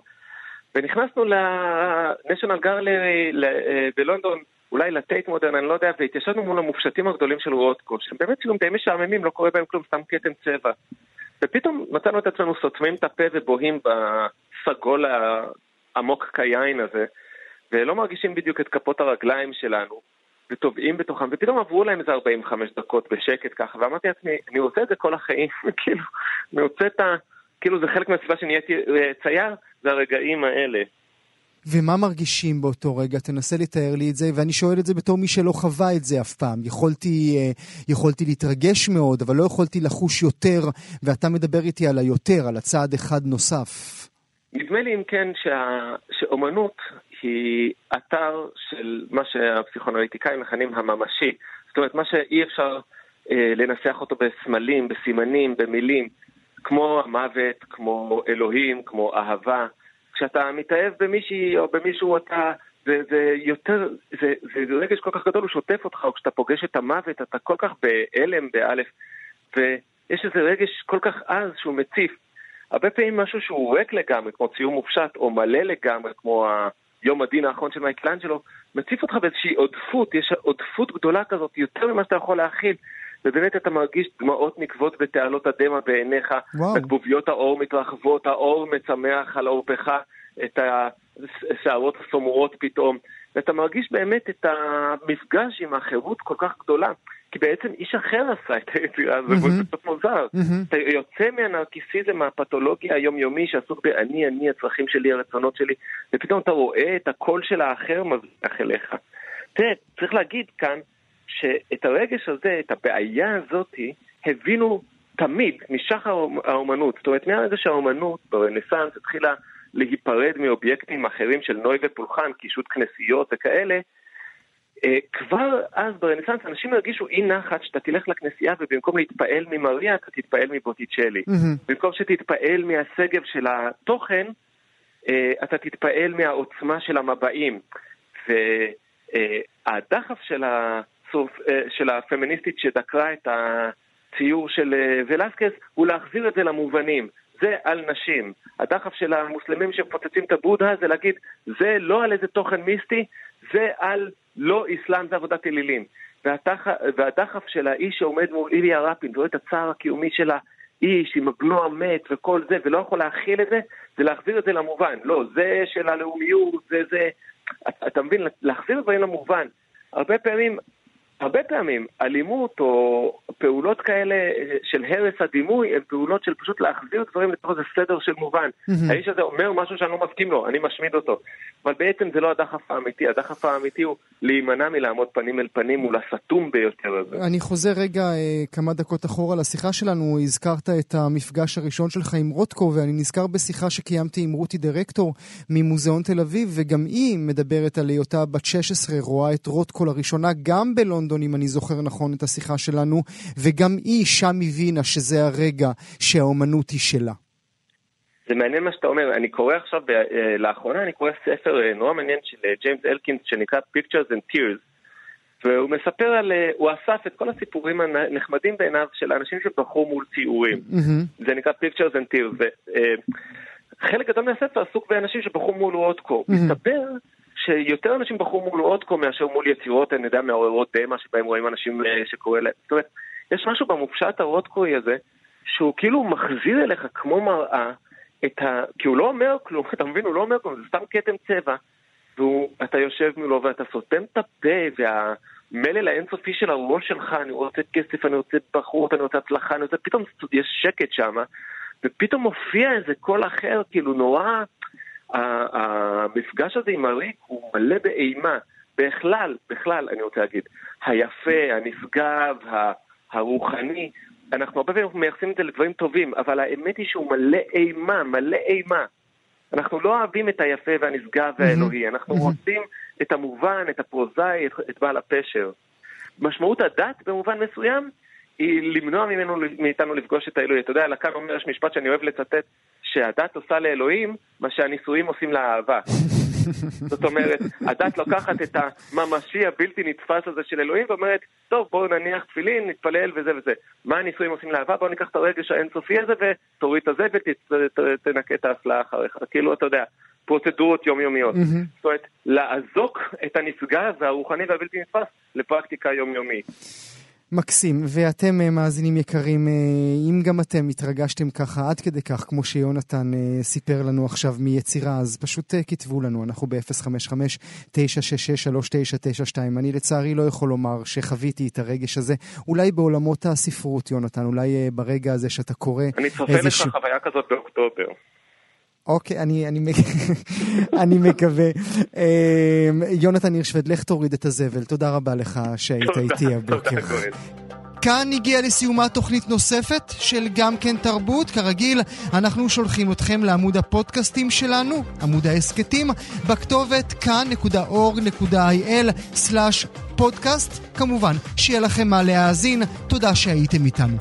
Speaker 9: ונכנסנו לניישונל גרלי בלונדון, אולי לטייט מודרן, אני לא יודע, והתיישבנו מול המופשטים הגדולים של רודקו, שהם באמת צילום די משעממים, לא קורה בהם כלום, סתם כתם צבע. ופתאום מצאנו את עצמנו סותמים את הפה ובוהים בסגול העמוק כיין הזה, ולא מרגישים בדיוק את כפות הרגליים שלנו. וטובעים בתוכם, ופתאום עברו להם איזה 45 דקות בשקט ככה, ואמרתי לעצמי, אני רוצה את זה כל החיים, כאילו, אני רוצה את ה... כאילו זה חלק מהסיבה שנהייתי אה, צייר, זה הרגעים האלה.
Speaker 1: ומה מרגישים באותו רגע? תנסה לתאר לי את זה, ואני שואל את זה בתור מי שלא חווה את זה אף פעם. יכולתי, אה, יכולתי להתרגש מאוד, אבל לא יכולתי לחוש יותר, ואתה מדבר איתי על היותר, על הצעד אחד נוסף.
Speaker 9: נדמה לי אם כן שה... שאומנות היא אתר של מה שהפסיכואנליטיקאים מכנים הממשי. זאת אומרת, מה שאי אפשר אה, לנסח אותו בסמלים, בסימנים, במילים, כמו המוות, כמו אלוהים, כמו אהבה. כשאתה מתאהב במישהי או במישהו אתה... זה, זה יותר, זה, זה רגש כל כך גדול, הוא שוטף אותך, או כשאתה פוגש את המוות, אתה כל כך בהלם, באלף, ויש איזה רגש כל כך עז שהוא מציף. הרבה פעמים משהו שהוא ריק לגמרי, כמו ציור מופשט, או מלא לגמרי, כמו יום הדין האחרון של מייקלנג'לו, מציף אותך באיזושהי עודפות, יש עודפות גדולה כזאת, יותר ממה שאתה יכול להכיל. ובאמת אתה מרגיש דמעות נקבות בתעלות הדמע בעיניך, בגבוביות האור מתרחבות, האור מצמח על עורפך, את השערות הסומרות פתאום, ואתה מרגיש באמת את המפגש עם החירות כל כך גדולה. כי בעצם איש אחר עשה את היצירה הזו, וזה קצת מוזר. אתה יוצא מהנרקיסיזם הפתולוגי היומיומי שעסוק ב"אני, אני, הצרכים שלי, הרצונות שלי", ופתאום אתה רואה את הקול של האחר מבריח אליך. תראה, צריך להגיד כאן שאת הרגש הזה, את הבעיה הזאתי, הבינו תמיד, משחר האומנות. זאת אומרת, מהרגע שהאומנות ברנסאנס התחילה להיפרד מאובייקטים אחרים של נוי ופולחן, קישוט כנסיות וכאלה, כבר אז ברנסאנס אנשים הרגישו אי נחת שאתה תלך לכנסייה ובמקום להתפעל ממריה אתה תתפעל מבוטיצ'לי. במקום שתתפעל מהשגב של התוכן, אה, אתה תתפעל מהעוצמה של המבעים. והדחף של, הסוף, אה, של הפמיניסטית שדקרה את הציור של ולסקס הוא להחזיר את זה למובנים. זה על נשים. הדחף של המוסלמים שמפוצצים את הבודה זה להגיד, זה לא על איזה תוכן מיסטי, זה על לא אסלאם, זה עבודת אלילים. והדחף, והדחף של האיש שעומד מול איליה רפין ורואה את הצער הקיומי של האיש עם הבנו המת וכל זה, ולא יכול להכיל את זה, זה להחזיר את זה למובן. לא, זה של הלאומיות, זה זה... אתה מבין? להחזיר דברים למובן. הרבה פעמים הרבה פעמים אלימות או פעולות כאלה של הרס הדימוי הן פעולות של פשוט להחזיר דברים לתוך איזה סדר של מובן. Mm-hmm. האיש הזה אומר משהו שאני לא מסכים לו, אני משמיד אותו. אבל בעצם זה לא הדחף האמיתי, הדחף האמיתי הוא להימנע מלעמוד פנים אל פנים מול הסתום ביותר הזה.
Speaker 1: אני חוזר רגע אה, כמה דקות אחורה לשיחה שלנו, הזכרת את המפגש הראשון שלך עם רוטקו, ואני נזכר בשיחה שקיימתי עם רותי דירקטור ממוזיאון תל אביב, וגם היא מדברת על היותה בת 16, רואה את רוטקו לראשונה גם בלונדון, אם אני זוכר נכון את השיחה שלנו, וגם היא שם הבינה שזה הרגע שהאומנות היא שלה.
Speaker 9: זה מעניין מה שאתה אומר, אני קורא עכשיו, אה, לאחרונה אני קורא ספר אה, נורא מעניין של אה, ג'יימס אלקינס שנקרא Pictures and Tears והוא מספר על, הוא אסף את כל הסיפורים הנחמדים בעיניו של אנשים שבחרו מול ציורים. Mm-hmm. זה נקרא Pictures and Tears. וחלק גדול מהספר עסוק באנשים שבחרו מול וודקו. Mm-hmm. מסתבר שיותר אנשים בחרו מול וודקו מאשר מול יצירות, אני יודע, מעוררות דמה שבהם רואים אנשים שקורא להם. זאת אומרת, יש משהו במופשט הוודקוי הזה, שהוא כאילו מחזיר אליך כמו מראה את ה... כי הוא לא אומר כלום, אתה מבין? הוא לא אומר כלום, זה סתם כתם צבע. ואתה יושב מולו ואתה סותם את הפה, והמלל האינסופי של הראש שלך, אני רוצה כסף, אני רוצה בחורות, אני רוצה הצלחה, אני רוצה... פתאום יש שקט שם, ופתאום מופיע איזה קול אחר, כאילו נורא... המפגש הזה עם הריק הוא מלא באימה. בכלל, בכלל, אני רוצה להגיד, היפה, הנשגב, הרוחני, אנחנו הרבה פעמים מייחסים את זה לדברים טובים, אבל האמת היא שהוא מלא אימה, מלא אימה. אנחנו לא אוהבים את היפה והנשגב והאלוהי, אנחנו רוצים את המובן, את הפרוזאי, את, את בעל הפשר. משמעות הדת במובן מסוים היא למנוע ממנו, מאיתנו לפגוש את האלוהי. אתה יודע, לקאן אומר, יש משפט שאני אוהב לצטט, שהדת עושה לאלוהים מה שהנישואים עושים לאהבה. זאת אומרת, הדת לוקחת את הממשי הבלתי נתפס הזה של אלוהים ואומרת, טוב, בואו נניח תפילין, נתפלל וזה וזה. מה הנישואים עושים לאהבה? בואו ניקח את הרגש האינסופי הזה ותוריד את הזה ותנקה את האסלה אחריך. כאילו, אתה יודע, פרוצדורות יומיומיות. זאת אומרת, לעזוק את הנשגב והרוחני והבלתי נתפס לפרקטיקה יומיומית.
Speaker 1: מקסים, ואתם אה, מאזינים יקרים, אה, אם גם אתם התרגשתם ככה עד כדי כך, כמו שיונתן אה, סיפר לנו עכשיו מיצירה, אז פשוט כתבו לנו, אנחנו ב-055-966-3992. אני לצערי לא יכול לומר שחוויתי את הרגש הזה, אולי בעולמות הספרות, יונתן, אולי ברגע הזה שאתה קורא...
Speaker 9: אני צופה לך חוויה כזאת באוקטובר.
Speaker 1: אוקיי, אני, אני, אני מקווה. אמ, יונתן הירשווד, לך תוריד את הזבל. תודה רבה לך שהיית איתי הבוקר. כאן הגיעה לסיומה תוכנית נוספת של גם כן תרבות. כרגיל, אנחנו שולחים אתכם לעמוד הפודקאסטים שלנו, עמוד ההסכתים, בכתובת כאן.org.il/פודקאסט. כמובן, שיהיה לכם מה להאזין. תודה שהייתם איתנו.